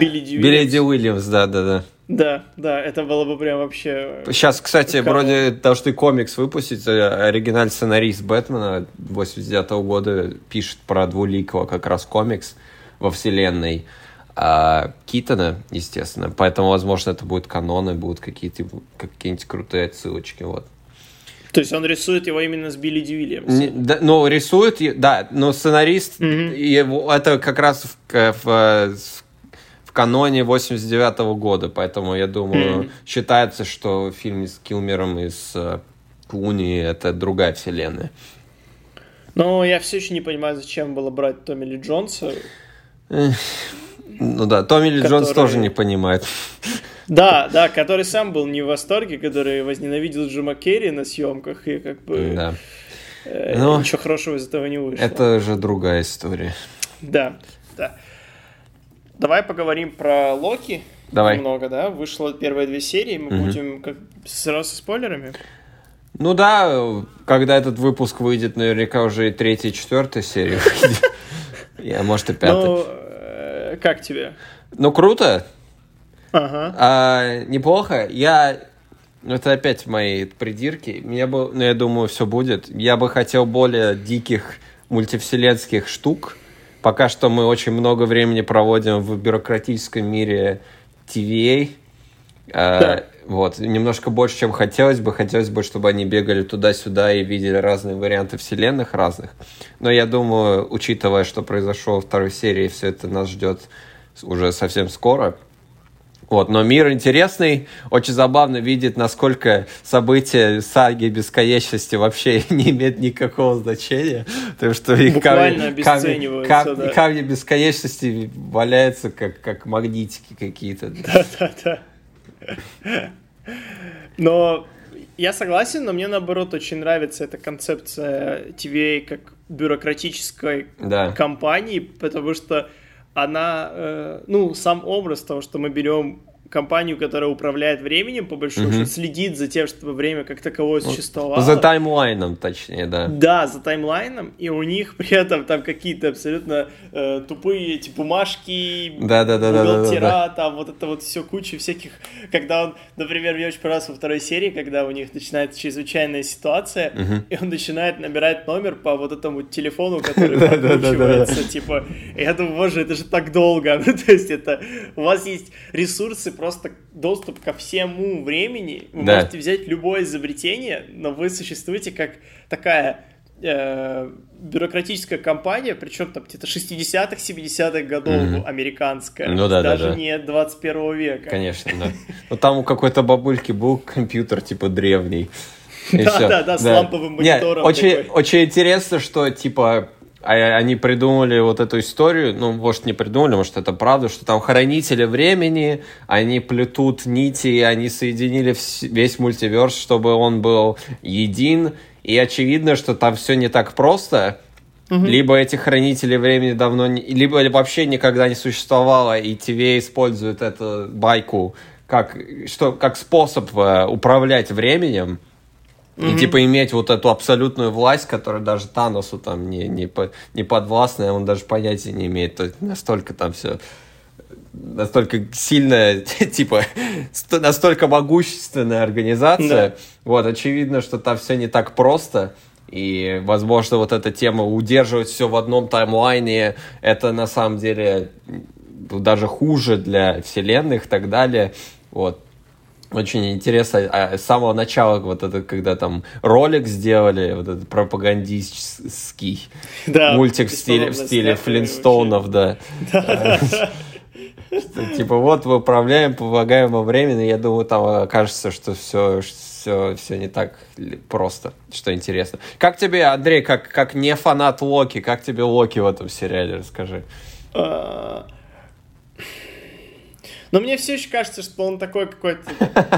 Билли Дьюи. Билли Ди Уильямс, да-да-да. Да, да, это было бы прям вообще... Сейчас, кстати, Кого? вроде должны комикс выпустить. э, Оригинальный сценарист Бэтмена 89 года пишет про двуликого как раз комикс во вселенной а, Китона, естественно. Поэтому, возможно, это будет канон и будут какие-то какие-нибудь крутые отсылочки. Вот. То есть он рисует его именно с Билли Ди Уильямсом. Не- да, ну, рисует, да, но сценарист, Мгм. его, это как раз в, в, в каноне 89 года, поэтому я думаю, Мгм. считается, что фильм с Килмером и с э, Клуни это другая вселенная. Но я все еще не понимаю, зачем было брать Томми Ли Джонса. Ну да, Томми Ли Джонс Который- тоже не понимает. Да, да, который сам был не в восторге, который возненавидел Джима Керри на съемках, и как бы Да. э, Ну, ничего хорошего из этого не вышло. Это же другая история. Да, да. Давай поговорим про Локи. Давай. Немного, да? Вышло первые две серии, мы Мгм. будем как сразу со спойлерами. Ну да, когда этот выпуск выйдет, наверняка уже и третья, и четвертая серия выйдет. Я, может, и пятая. Ну, э, как тебе? Ну, круто. Ага. А, неплохо. Я... ну, Это опять мои придирки. Мне бы, ну, я думаю, все будет. Я бы хотел более диких мультивселенских штук. Пока что мы очень много времени проводим в бюрократическом мире TVA. А, Да. Вот, немножко больше, чем хотелось бы. Хотелось бы, чтобы они бегали туда-сюда и видели разные варианты вселенных разных. Но я думаю, учитывая, что произошло во второй серии, все это нас ждет уже совсем скоро. Вот, но мир интересный, очень забавно видеть, насколько события саги бесконечности вообще не имеют никакого значения. Потому что их камни, камни, камни, да. камни бесконечности валяются как, как магнитики какие-то. Да-да-да. Но я согласен, но мне наоборот очень нравится эта концепция TVA как бюрократической да. компании, потому что она, э, ну, сам образ того, что мы берем компанию, которая управляет временем, по большому mm-hmm. счету, следит за тем, чтобы время как таковое существовало. За таймлайном, точнее, да. Да, за таймлайном, и у них при этом там какие-то абсолютно э, тупые эти бумажки, да, да, да, бухгалтера, да, да, да, там вот это вот все куча всяких, когда он, например, мне очень понравилось во второй серии, когда у них начинается чрезвычайная ситуация, mm-hmm. и он начинает набирать номер по вот этому телефону, который прокручивается, типа, я думаю, боже, это же так долго, ну, то есть это, у вас есть ресурсы просто доступ ко всему времени. Вы да. можете взять любое изобретение, но вы существуете как такая э, бюрократическая компания, причем там где-то 60-х, 70-х годов mm-hmm. американская. Ну да, Даже да, да. не 21 века. Конечно, да. Но там у какой-то бабульки был компьютер типа древний. Да, да, да, с ламповым монитором. Очень, очень интересно, что типа они придумали вот эту историю, ну, может, не придумали, может, это правда, что там хранители времени, они плетут нити, они соединили весь мультиверс, чтобы он был един, и очевидно, что там все не так просто, Угу. Либо эти хранители времени давно не... Либо вообще никогда не существовало, и ТВ использует эту байку как, что, как способ э, управлять временем. Mm-hmm. И типа иметь вот эту абсолютную власть, которая даже Таносу там не, не, по, не подвластная, он даже понятия не имеет. То есть настолько там все настолько сильная, типа, настолько могущественная организация. Да. Вот, очевидно, что там все не так просто. И, возможно, вот эта тема удерживать все в одном таймлайне, это на самом деле даже хуже для вселенных и так далее. Вот очень интересно, а с самого начала, вот это, когда там ролик сделали, вот этот пропагандистский да, мультик в стиле, в стиле Флинстоунов, да. Типа вот мы управляем, помогаем во времени, я думаю, там окажется, что все, все, все не так просто, что интересно. Как тебе, Андрей, как, как не фанат Локи, как тебе Локи в этом сериале, расскажи. Но мне все еще кажется, что он такой какой-то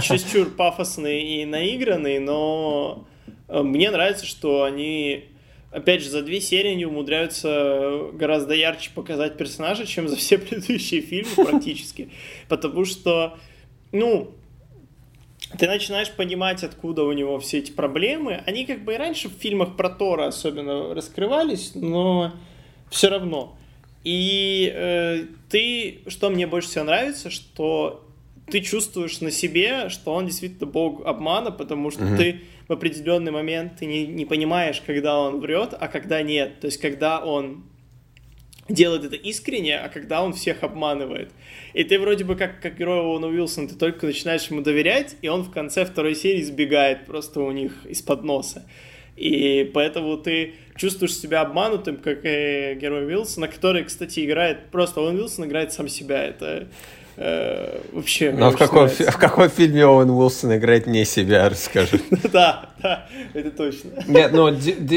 чересчур пафосный и наигранный, но э, мне нравится, что они, опять же, за две серии они умудряются гораздо ярче показать персонажа, чем за все предыдущие фильмы практически. Потому что, ну, ты начинаешь понимать, откуда у него все эти проблемы. Они как бы и раньше в фильмах про Тора особенно раскрывались, но все равно. И э, ты, что мне больше всего нравится, что ты чувствуешь на себе, что он действительно бог обмана, потому что mm-hmm. ты в определенный момент ты не, не понимаешь, когда он врет, а когда нет. То есть, когда он делает это искренне, а когда он всех обманывает. И ты вроде бы как, как герой Оуэна Уилсона, ты только начинаешь ему доверять, и он в конце второй серии сбегает просто у них из-под носа. И поэтому ты чувствуешь себя обманутым, как и герой Уилсона, который, кстати, играет... Просто он Уилсон играет сам себя. Это э, вообще... Но в каком, в каком фильме Оуэн Уилсон играет не себя, расскажи. Да, да, это точно. Нет, ну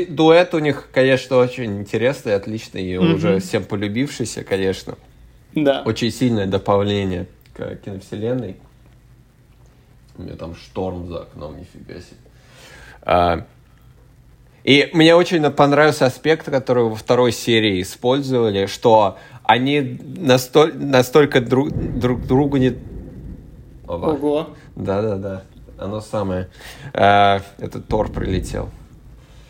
дуэт у них, конечно, очень интересный, отличный и уже всем полюбившийся, конечно. Да. Очень сильное добавление к киновселенной. У меня там шторм за окном, нифига себе. И мне очень понравился аспект, который во второй серии использовали, что они настоль, настолько друг, друг другу не... Оба. Ого. Да-да-да, оно самое. А, этот Тор прилетел.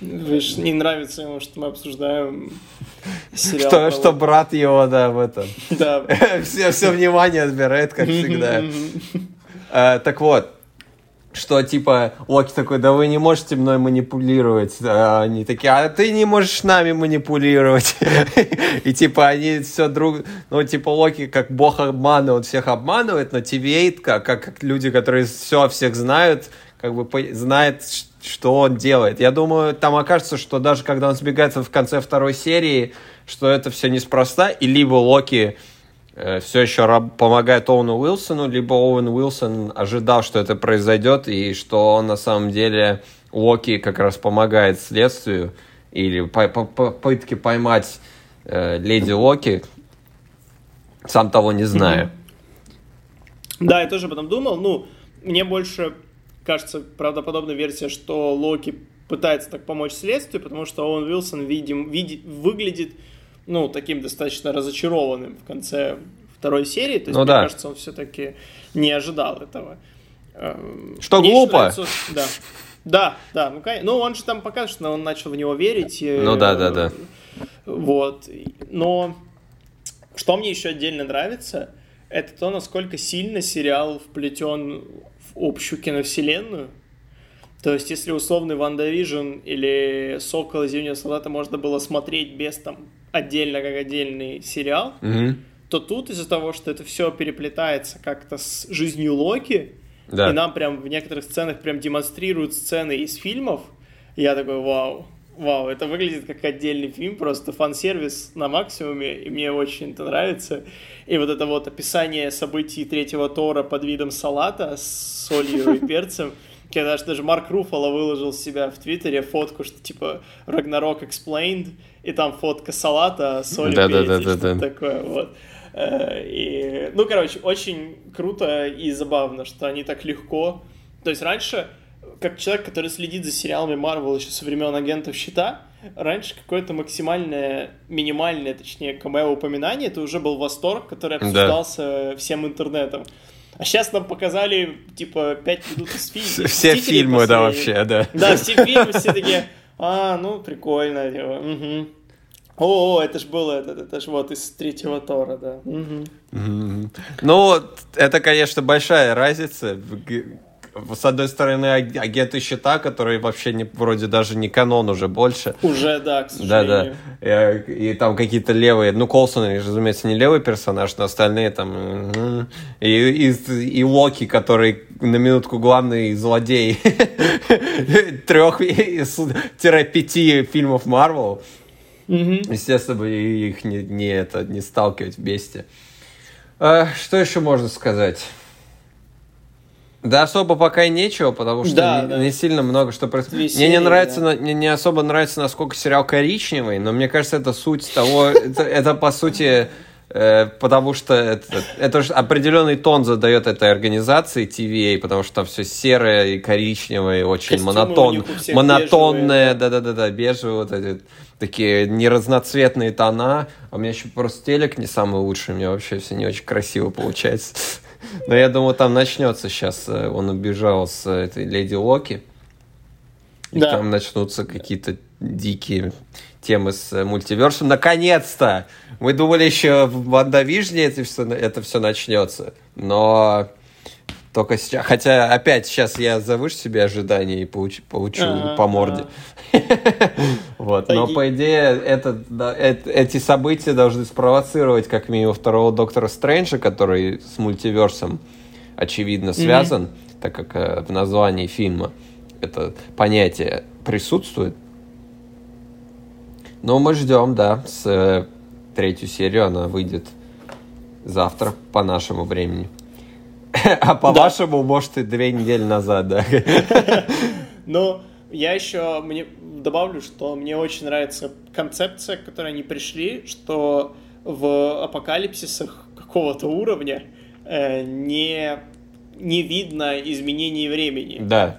Видишь, не нравится ему, что мы обсуждаем сериал. Что, что брат его, да, в этом. Да. все, все внимание отбирает, как всегда. А, так вот, что типа Локи такой, да вы не можете мной манипулировать. А они такие, а ты не можешь нами манипулировать. И типа они все друг... Ну типа Локи как бог обмана, он всех обманывает, но TVA, как, как люди, которые все всех знают, как бы знает, что он делает. Я думаю, там окажется, что даже когда он сбегается в конце второй серии, что это все неспроста, и либо Локи все еще помогает Оуэну Уилсону, либо Оуэн Уилсон ожидал, что это произойдет, и что он на самом деле Локи как раз помогает следствию, или по по попытке поймать э, леди Локи, сам того не зная. Да, я тоже об этом думал. Ну, мне больше кажется правдоподобная версия, что Локи пытается так помочь следствию, потому что он Уилсон видим, види, выглядит ну, таким достаточно разочарованным в конце второй серии. То есть, ну, мне да. кажется, он все-таки не ожидал этого. Эм, что мне глупо. Нравится, да. Да, да, ну, ну он же там показывает, что он начал в него верить. Ну да, да, да. Вот. Но что мне еще отдельно нравится, это то, насколько сильно сериал вплетен общую киновселенную. То есть, если условный WandaVision или Сокол и Зимнего солдата можно было смотреть без там отдельно как отдельный сериал, mm то тут из-за того, что это все переплетается как-то с жизнью Локи, да. и нам прям в некоторых сценах прям демонстрируют сцены из фильмов, я такой, вау, вау, это выглядит как отдельный фильм, просто фан-сервис на максимуме, и мне очень это нравится. И вот это вот описание событий третьего Тора под видом салата с солью и перцем, когда даже Марк Руфало выложил себя в Твиттере фотку, что типа Ragnarok Explained, и там фотка салата, соль да, да, да, да, да. такое, вот. Э, и, ну, короче, очень круто и забавно, что они так легко... То есть раньше, как человек, который следит за сериалами Marvel еще со времен агентов щита, раньше какое-то максимальное, минимальное, точнее, камео упоминание, это уже был восторг, который обсуждался да. всем интернетом. А сейчас нам показали, типа, 5 минут из фильма. Все фильмы, да, вообще, да. Да, все фильмы, все такие, а, ну, прикольно, типа, угу. О, это ж было, это, это ж вот из третьего Тора, да. Угу. Ну, это, конечно, большая разница с одной стороны, агенты щита, которые вообще не, вроде даже не канон уже больше. Уже, да, к сожалению. Да, да. И, и там какие-то левые, ну, Колсон, разумеется, не левый персонаж, но остальные там... И, и, и Локи, который на минутку главный злодей трех-пяти фильмов Марвел. Естественно, бы их не, не, это, не сталкивать вместе. А, что еще можно сказать? Да, особо пока и нечего, потому что да, не, да. не сильно много что происходит. Мне не нравится, да. мне не особо нравится, насколько сериал коричневый, но мне кажется, это суть того, это, это по сути, потому что это, это же определенный тон задает этой организации TVA, потому что там все серое и коричневое, очень монотон, монотонное, да-да-да, бежевые вот эти такие неразноцветные тона, а у меня еще просто телек не самый лучший, у меня вообще все не очень красиво получается. Но я думаю, там начнется сейчас. Э, он убежал с э, этой леди Локи. И да. там начнутся какие-то дикие темы с мультиверсом. Наконец-то! Мы думали еще в Ванда это все, это все начнется. Но только сейчас. Хотя опять сейчас я завышу себе ожидания и получу, получу по морде. Вот. Но по идее это, эти события должны спровоцировать как минимум второго Доктора Стрэнджа, который с мультиверсом очевидно связан, так как э, в названии фильма это понятие присутствует. Но мы ждем, да, с э, третью серию она выйдет завтра по нашему времени. А по-вашему, может, и две недели назад, да. Но я еще мне добавлю, что мне очень нравится концепция, к которой они пришли, что в апокалипсисах какого-то уровня э, не, не видно изменений времени. Да.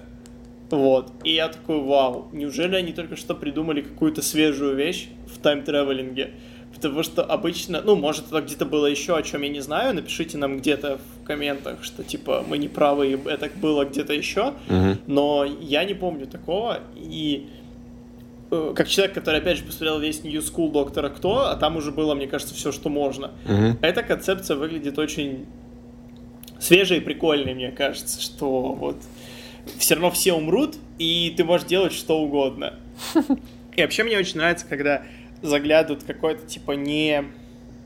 Вот. И я такой, вау, неужели они только что придумали какую-то свежую вещь в тайм-тревелинге? Потому что обычно, ну, может, это где-то было еще, о чем я не знаю, напишите нам где-то в комментах, что, типа, мы не правы, и это было где-то еще, угу. но я не помню такого, и э, как человек, который, опять же, посмотрел весь New School Доктора Кто, а там уже было, мне кажется, все, что можно. Угу. Эта концепция выглядит очень свежей и прикольной, мне кажется, что вот все равно все умрут, и ты можешь делать что угодно. И вообще мне очень нравится, когда заглядывают какое-то, типа, не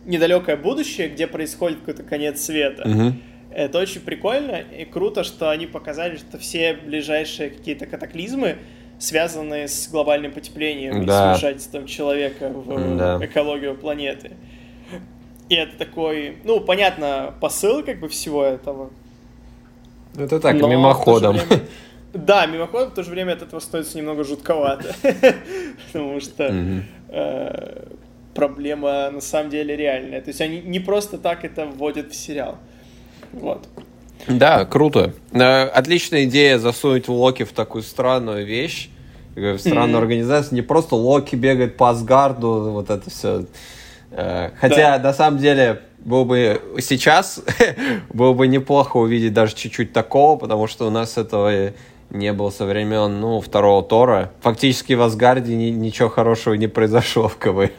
недалекое будущее, где происходит какой-то конец света. Мгм. Это очень прикольно и круто, что они показали, что все ближайшие какие-то катаклизмы связаны с глобальным потеплением Да. и с вмешательством человека в Да. экологию планеты. И это такой, ну, понятно, посыл как бы всего этого. Это так, но мимоходом. время- Да, мимоходом, в то же время от этого становится немного жутковато. Потому что э, проблема на самом деле реальная. То есть они не просто так это вводят в сериал. Вот. Да, круто. Э, Отличная идея засунуть Локи в такую странную вещь, э, в странную Мгм. организацию. Не просто Локи бегает по Асгарду, вот это все. Хотя, на самом деле, было бы сейчас было бы неплохо увидеть даже чуть-чуть такого, потому что у нас этого не было со времен, ну, второго Тора. Фактически в Асгарде ни- ничего хорошего не произошло в КВМ.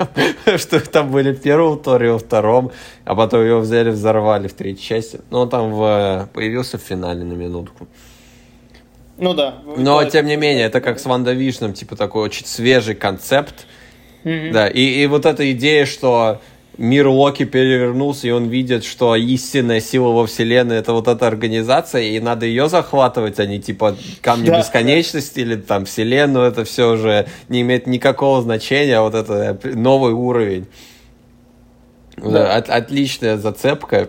Что там были в первом Торе, во втором, а потом его взяли, взорвали в третьей части. Ну, он там в- появился в финале на минутку. Ну да. Но, Да, тем не менее, это как с Ванда Вишном, типа такой очень свежий концепт. Мгм. Да, и, и вот эта идея, что мир Локи перевернулся, и он видит, что истинная сила во вселенной это вот эта организация, и надо ее захватывать, а не типа камни Да, бесконечности или там вселенную, это все уже не имеет никакого значения, а вот это новый уровень. Да. От- отличная зацепка.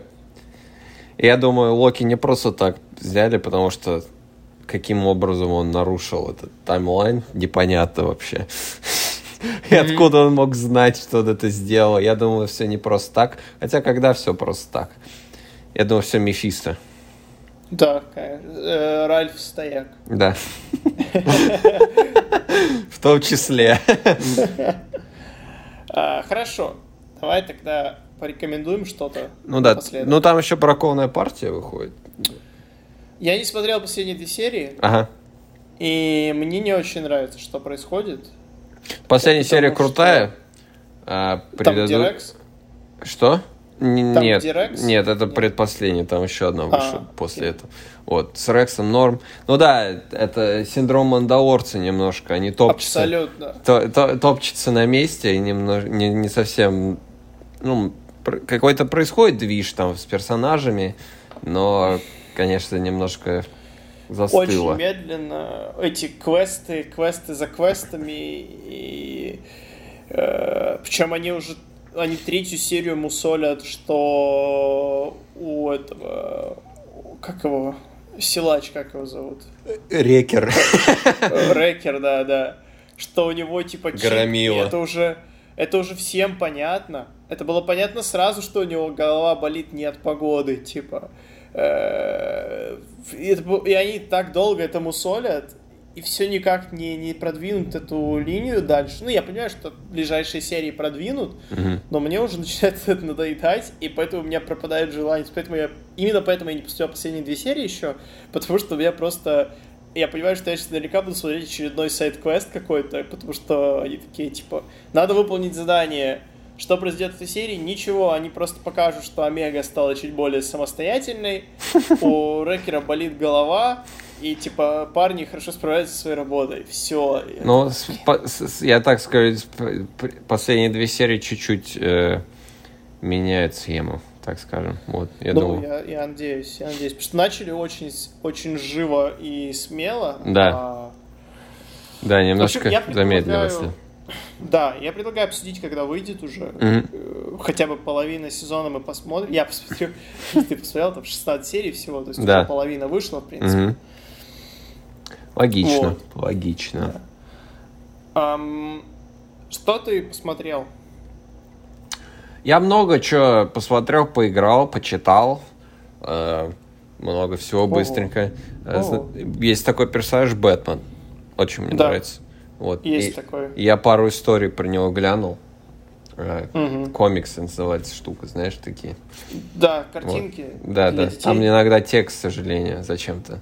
Я думаю, Локи не просто так взяли, потому что каким образом он нарушил этот таймлайн, непонятно вообще. И откуда он мог знать, что он это сделал? Я думаю, все не просто так. Хотя, когда все просто так? Я думаю, все Мефисто. Да, э, Ральф Стояк. Да. В том числе. А, хорошо, давай тогда порекомендуем что-то. Ну да. Ну там еще бракованная партия выходит. Я не смотрел последние две серии, Ага. и мне не очень нравится, что происходит. Последняя серия что- крутая. а Там преду- Дирекс. Что? Н- Там нет, Дирекс? нет, это Нет. предпоследний, там еще одна вышла А, после окей. этого. Вот, с Рексом норм. Ну да, это синдром Мандалорца немножко, они топчутся. Абсолютно. то- то- топчется на месте и не, не совсем ну какой-то происходит движ там с персонажами но конечно немножко застыло Очень медленно. Эти квесты, квесты за квестами. И, причем они уже они третью серию мусолят, что у этого как его силач, как его зовут? рекер Рекер, да, да. Что у него типа чип, Громила. это уже это уже всем понятно. Это было понятно сразу, что у него голова болит не от погоды, типа. Э, И, это бу- и они так долго это мусолят, и все никак не, не продвинут эту линию дальше. Ну, я понимаю, что ближайшие серии продвинут, Мгм. но мне уже начинает это надоедать, и поэтому у меня пропадает желание. Поэтому я, именно поэтому я не посмотрел последние две серии еще, потому что я просто... Я понимаю, что я сейчас наверняка буду смотреть очередной сайт-квест какой-то, потому что они такие, типа, надо выполнить задание. Что произойдет в этой серии? Ничего, они просто покажут, что Омега стала чуть более самостоятельной, у Рекера болит голова, и, типа, парни хорошо справляются со своей работой. Все. Ну, я так скажу, последние две серии чуть-чуть э, меняют схему, так скажем. Вот, я ну, думаю. я, я надеюсь, я надеюсь. Потому что начали очень, очень живо и смело. Да. а, Да, немножко я замедлилось. Да, я предлагаю обсудить, когда выйдет уже. Э, Хотя бы половина сезона мы посмотрим. Я посмотрю. Ты посмотрел, там 16 серий всего, то есть Да. уже половина вышла, в принципе. Мгм. Логично, Вот. логично. Ам, Что ты посмотрел? Я много чего посмотрел, поиграл, почитал. э, много всего быстренько. Э, О. зна- Есть такой персонаж Бэтмен. Очень мне Да. нравится. Вот. Есть И- такой. Я пару историй про него глянул. Мгм. Комиксы называется штука, знаешь, такие. Да, картинки. Да, для да. детей. Там иногда текст, к сожалению, зачем-то.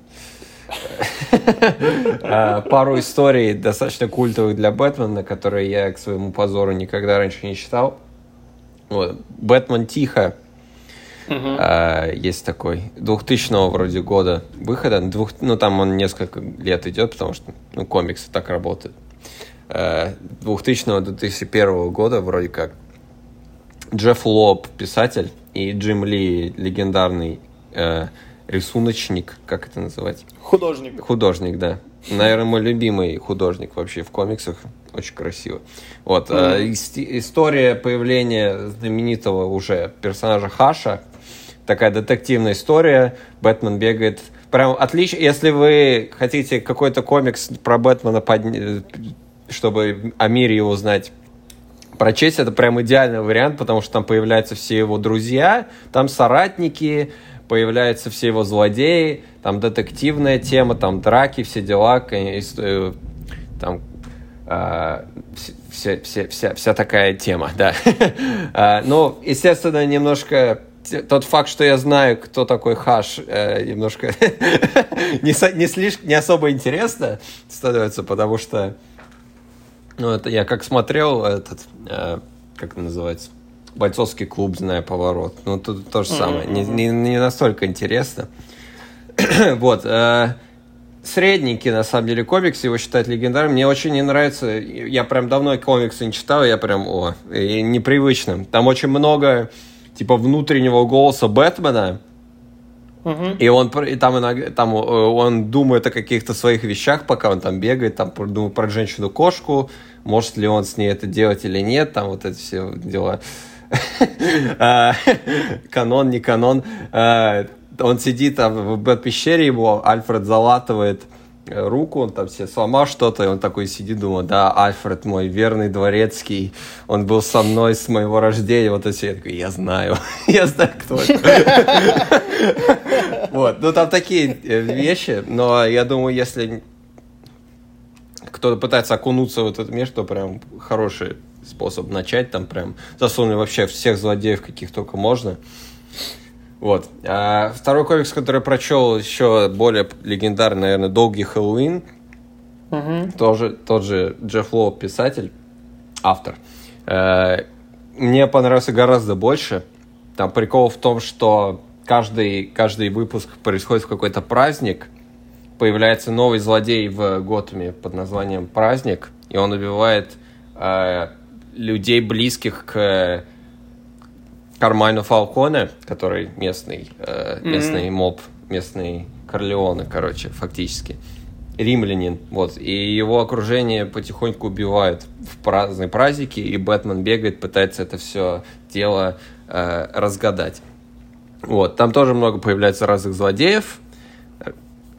А, Пару историй достаточно культовых для Бэтмена, которые я к своему позору никогда раньше не читал. Вот. Бэтмен тихо Uh-huh. А, есть такой 2000 вроде года выхода. Двух, ну, там он несколько лет идет, потому что ну, комиксы так работают. А, 2000-2001 года вроде как. Джефф Лоб, писатель, и Джим Ли, легендарный э, рисуночник, как это называть? Художник. Художник, да. Наверное, мой любимый художник вообще в комиксах. Очень красиво. Вот. Mm. Э, история появления знаменитого уже персонажа Хаша. Такая детективная история. Бэтмен бегает. Прям отлично. Если вы хотите какой-то комикс про Бэтмена, чтобы о мире его знать, прочесть, это прям идеальный вариант, потому что там появляются все его друзья, там соратники, появляются все его злодеи, там детективная тема, там драки, все дела, э, там э, все, все, вся, вся такая тема, да. А, ну, естественно, немножко тот факт, что я знаю, кто такой Хаш, э, немножко не, не, слишком, не особо интересно становится, потому что ну, это я как смотрел этот, э, как это называется, бойцовский клуб, знаю, поворот. Ну, тут то же самое. Не, не, не настолько интересно. вот. Э, средненький, на самом деле, комикс, его считать легендарным. Мне очень не нравится. Я прям давно комиксы не читал, я прям, о, непривычным. Там очень много, типа, внутреннего голоса Бэтмена. И он и там, иногда, там э, он думает о каких-то своих вещах, пока он там бегает, там думает про женщину-кошку, может ли он с ней это делать или нет, там вот эти все дела. А, канон, не канон. А, он сидит там в пещере его, Альфред залатывает руку, он там себе сломал что-то, и он такой сидит, думает, да, Альфред мой верный дворецкий, он был со мной с моего рождения, вот это я такой, я знаю, я знаю, кто это. Вот, ну там такие э, вещи, но я думаю, если кто-то пытается окунуться в этот мир, то прям хороший способ начать, там прям засунули вообще всех злодеев, каких только можно. Вот. А второй комикс, который я прочел, еще более легендарный, наверное, «Долгий Хэллоуин». Угу. Тоже, тот же Джефф Лоу, писатель, автор. Э, мне понравился гораздо больше. Там прикол в том, что каждый, каждый выпуск происходит в какой-то праздник, появляется новый злодей в Готэме под названием «Праздник», и он убивает э, людей, близких к Кармайну Фалконе, который местный, э, местный mm-hmm. моб, местный Корлеоне, короче, фактически. Римлянин, вот, и его окружение потихоньку убивают в праздные праздники, и Бэтмен бегает, пытается это все дело э, разгадать. Вот, там тоже много появляется разных злодеев,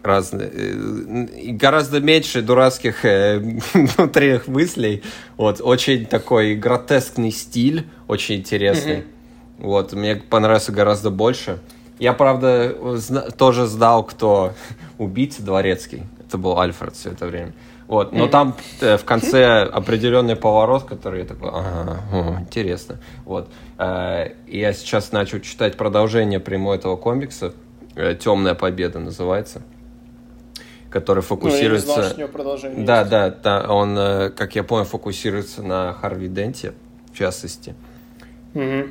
разные, э, гораздо меньше дурацких э, внутренних мыслей. Вот, очень такой гротескный стиль, очень интересный. Mm-hmm. Вот, мне понравился гораздо больше. Я, правда, тоже знал, кто убийца дворецкий. Это был Альфред все это время. Вот, но там э, в конце определенный поворот, который я такой, ага, о, интересно. Вот, э, я сейчас начал читать продолжение прямого этого комикса. Э, Темная победа называется который фокусируется... Ну, я не знал, что у него продолжение да, есть. да, да, он, как я понял, фокусируется на Харви Денте, в частности. Угу.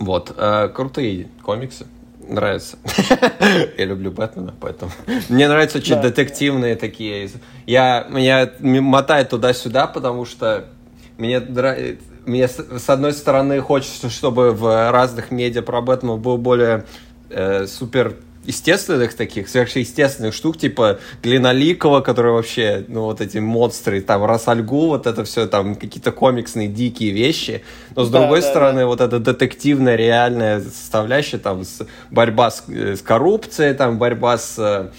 Вот, э, крутые комиксы, нравятся. я люблю Бэтмена, поэтому... Мне нравятся очень да. детективные такие. Я, меня мотает туда-сюда, потому что мне мне с одной стороны хочется, чтобы в разных медиа про Бэтмена был более э, супер естественных таких, сверхъестественных штук, типа Глиноликова, который вообще, ну, вот эти монстры, там, Расальгу, вот это все, там, какие-то комиксные дикие вещи. Но, с да, другой да, стороны, да. вот эта детективная, реальная составляющая, там, с, борьба с, э, с коррупцией, там, борьба с э,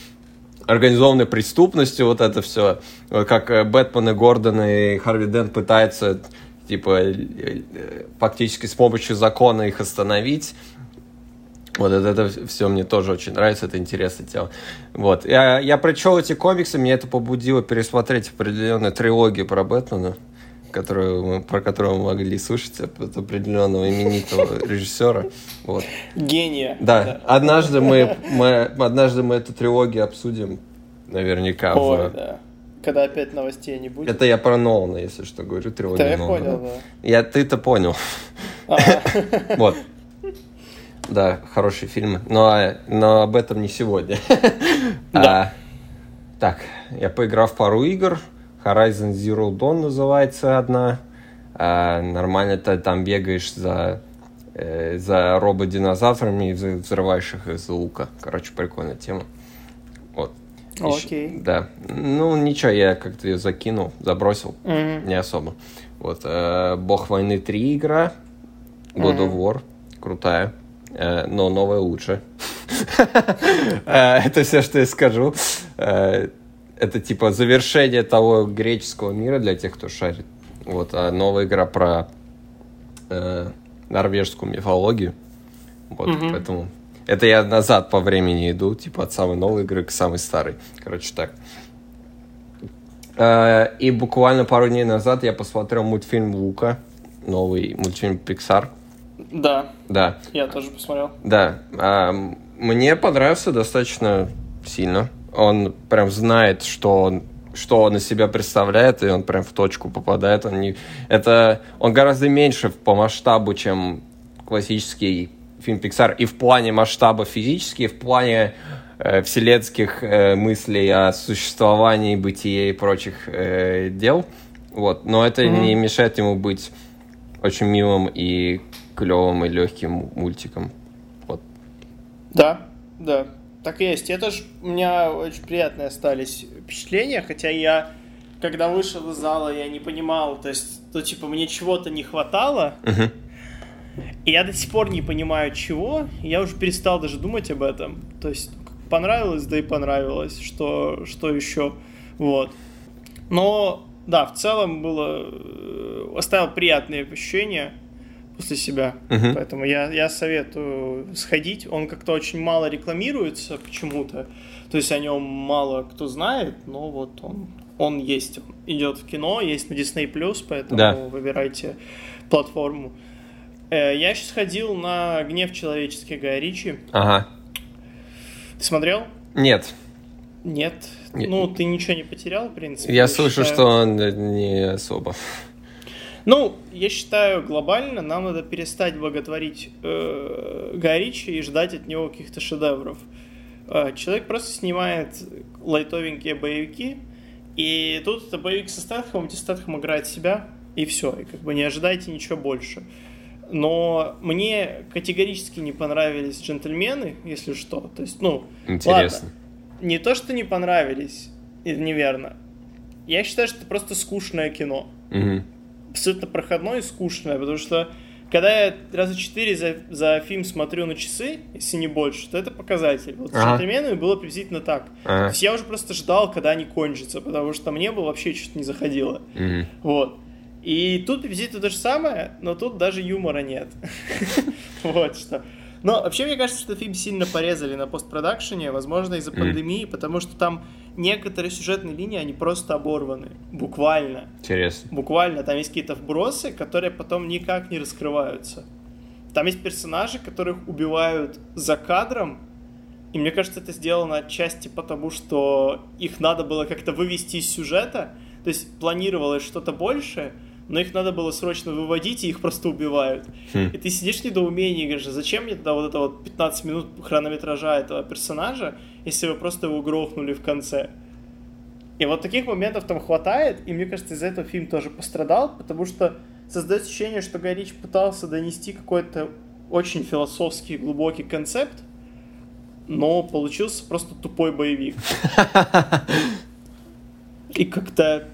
организованной преступностью, вот это все, как э, Бэтмен и Гордон и Харви Дент пытаются типа фактически с помощью закона их остановить. Вот это, это все мне тоже очень нравится, это интересная тема. Вот. Я, я прочел эти комиксы, меня это побудило пересмотреть определенную трилогию про Бэтмена, которую мы, про которую мы могли слушать от определенного именитого режиссера. Вот. Гения. Да. да. Однажды мы, мы, однажды мы эту трилогию обсудим наверняка. Ой, в... да. Когда опять новостей не будет. Это я про Нолана, если что, говорю, трилогию Да, я понял, да. Я, ты-то понял. Вот. Да, хорошие фильмы. Но, но об этом не сегодня. Да. А, так, я поиграл в пару игр. Horizon Zero Dawn называется одна. А, нормально ты там бегаешь за, э, за робот-динозаврами и взры- взрываешь их из лука. Короче, прикольная тема. Вот. Окей. Да. Ну, ничего, я как-то ее закинул, забросил. Мгм. Не особо. Вот. э, Бог войны 3 игра. God of War. Крутая. Э, но новая лучше. Э, Это все, что я скажу. Э, Это типа завершение того греческого мира для тех, кто шарит. Вот. А новая игра про норвежскую мифологию. Вот, поэтому... Это я назад по времени иду, типа от самой новой игры к самой старой. Короче, так. И буквально пару дней назад я посмотрел мультфильм Лука, новый мультфильм Pixar. Да, Да, я тоже посмотрел. да. А, Мне понравился достаточно сильно. Он прям знает, что он что он из себя представляет, и он прям в точку попадает. Он, не, это, он гораздо меньше по масштабу, чем классический фильм Pixar. И в плане масштаба физически, и в плане э, вселенских э, мыслей о существовании, бытие и прочих э, дел. Вот. Но это Мгм. не мешает ему быть очень милым и клевым и легким мультиком. Вот. Да, да, так и есть. Это ж у меня очень приятные остались впечатления, хотя я, когда вышел из зала, я не понимал, то есть, то типа мне чего-то не хватало, и я до сих пор не понимаю чего, я уже перестал даже думать об этом. То есть понравилось, да и понравилось, что, что еще, вот. Но, да, в целом было, э, оставил приятные ощущения после себя. Мгм. Поэтому я, я советую сходить. Он как-то очень мало рекламируется почему-то. То есть о нем мало кто знает, но вот он, он есть. Он идет в кино, есть на Disney+, поэтому Да. выбирайте платформу. Э, Я сейчас ходил на «Гнев человеческий» Гая Ричи. Ага. Ты смотрел? Нет. Нет. Нет. Ну, ты ничего не потерял, в принципе. Я слышу, считаю. что он э, не особо. Ну, я считаю, глобально нам надо перестать боготворить э, Гая Ричи и ждать от него каких-то шедевров. Э, человек просто снимает лайтовенькие боевики, и тут это боевик со Стэтхэмом, где Стэтхэм играет себя, и все, и как бы не ожидайте ничего больше. Но мне категорически не понравились джентльмены, если что. То есть, ну, Интересно. ладно, не то, что не понравились, это неверно. Я считаю, что это просто скучное кино Мгм. Абсолютно проходное и скучное, потому что когда я раза четыре за, за фильм смотрю на часы, если не больше, то это показатель. Вот с Ага. «Джентльменами» было приблизительно так. То Ага. есть я уже просто ждал, когда они кончатся, потому что мне бы вообще что-то не заходило. Мгм. Вот. И тут приблизительно то же самое, но тут даже юмора нет. Вот что. Но вообще мне кажется, что фильм сильно порезали на постпродакшене, возможно, из-за пандемии, потому что там некоторые сюжетные линии, они просто оборваны. Буквально. Интересно. Буквально там есть какие-то вбросы, которые потом никак не раскрываются. Там есть персонажи, которых убивают за кадром, и мне кажется, это сделано отчасти потому, что их надо было как-то вывести из сюжета, то есть планировалось что-то большее, но их надо было срочно выводить, и их просто убивают. Хм. И ты сидишь в недоумении и говоришь, «А зачем мне тогда вот это вот 15 минут хронометража этого персонажа, если вы просто его грохнули в конце? И вот таких моментов там хватает, и мне кажется, из-за этого фильм тоже пострадал, потому что создается ощущение, что Горич пытался донести какой-то очень философский, глубокий концепт, но получился просто тупой боевик. И как-то...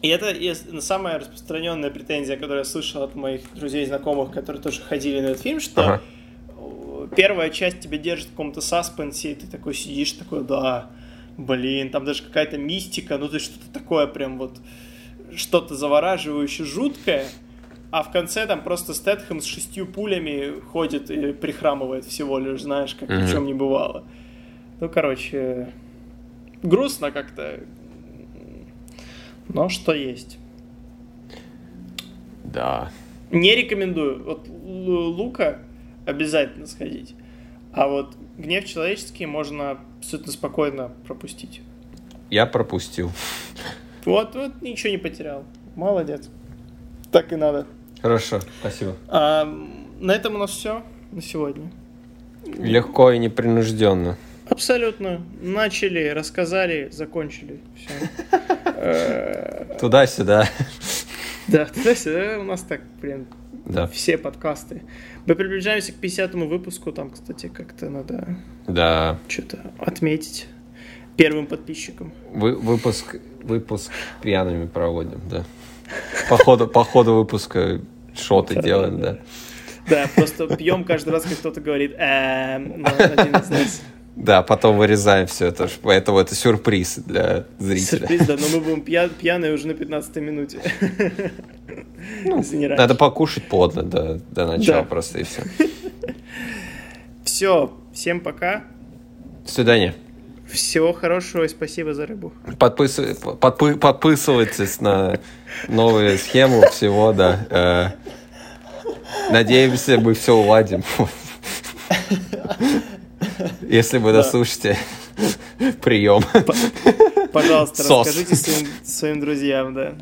И это самая распространенная претензия, которую я слышал от моих друзей и знакомых, которые тоже ходили на этот фильм, что Ага. первая часть тебя держит в каком-то саспенсе, и ты такой сидишь, такой, да, блин, там даже какая-то мистика, ну то есть что-то такое прям вот, что-то завораживающее, жуткое, а в конце там просто Стэтхэм с шестью пулями ходит и прихрамывает всего лишь, знаешь, как ни в чем не бывало. Ну, короче, грустно как-то, но что есть. Да. Не рекомендую. Вот Лу- Лука обязательно сходить. А вот гнев человеческий можно абсолютно спокойно пропустить. Я пропустил. Вот, вот ничего не потерял. Молодец. Так и надо. Хорошо, спасибо. А, на этом у нас все на сегодня. Легко и непринужденно. Абсолютно. Начали, рассказали, закончили. Все. Туда-сюда. Да, туда-сюда у нас так прям Да. все подкасты. Мы приближаемся к 50-му выпуску, там, кстати, как-то надо Да. что-то отметить первым подписчикам. Вы, выпуск, выпуск пьяными проводим, да. По ходу, по ходу выпуска шоты делаем, да. Да, просто пьем каждый раз, как кто-то говорит, «Эм», ну, один из нас. Да, потом вырезаем все это, поэтому это сюрприз для зрителя. Сюрприз, да, но мы будем пья- пьяные уже на 15 минуте. Раньше. Надо покушать плотно до, до начала Да. просто и все. Все, всем пока. До свидания. Всего хорошего и спасибо за рыбу. Подпы- подписывайтесь на новую схему всего, да. Э, Надеемся, мы все уладим. Если вы дослушаете прием. Пожалуйста, расскажите своим друзьям, да.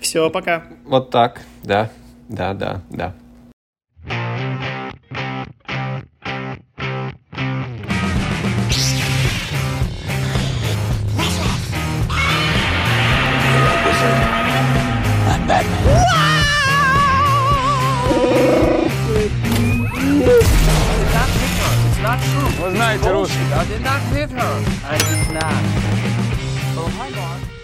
Все, пока. Вот так, да, да, да, да. right, Jerusalem. I did not hit her. I did not. Oh, hi, Mark.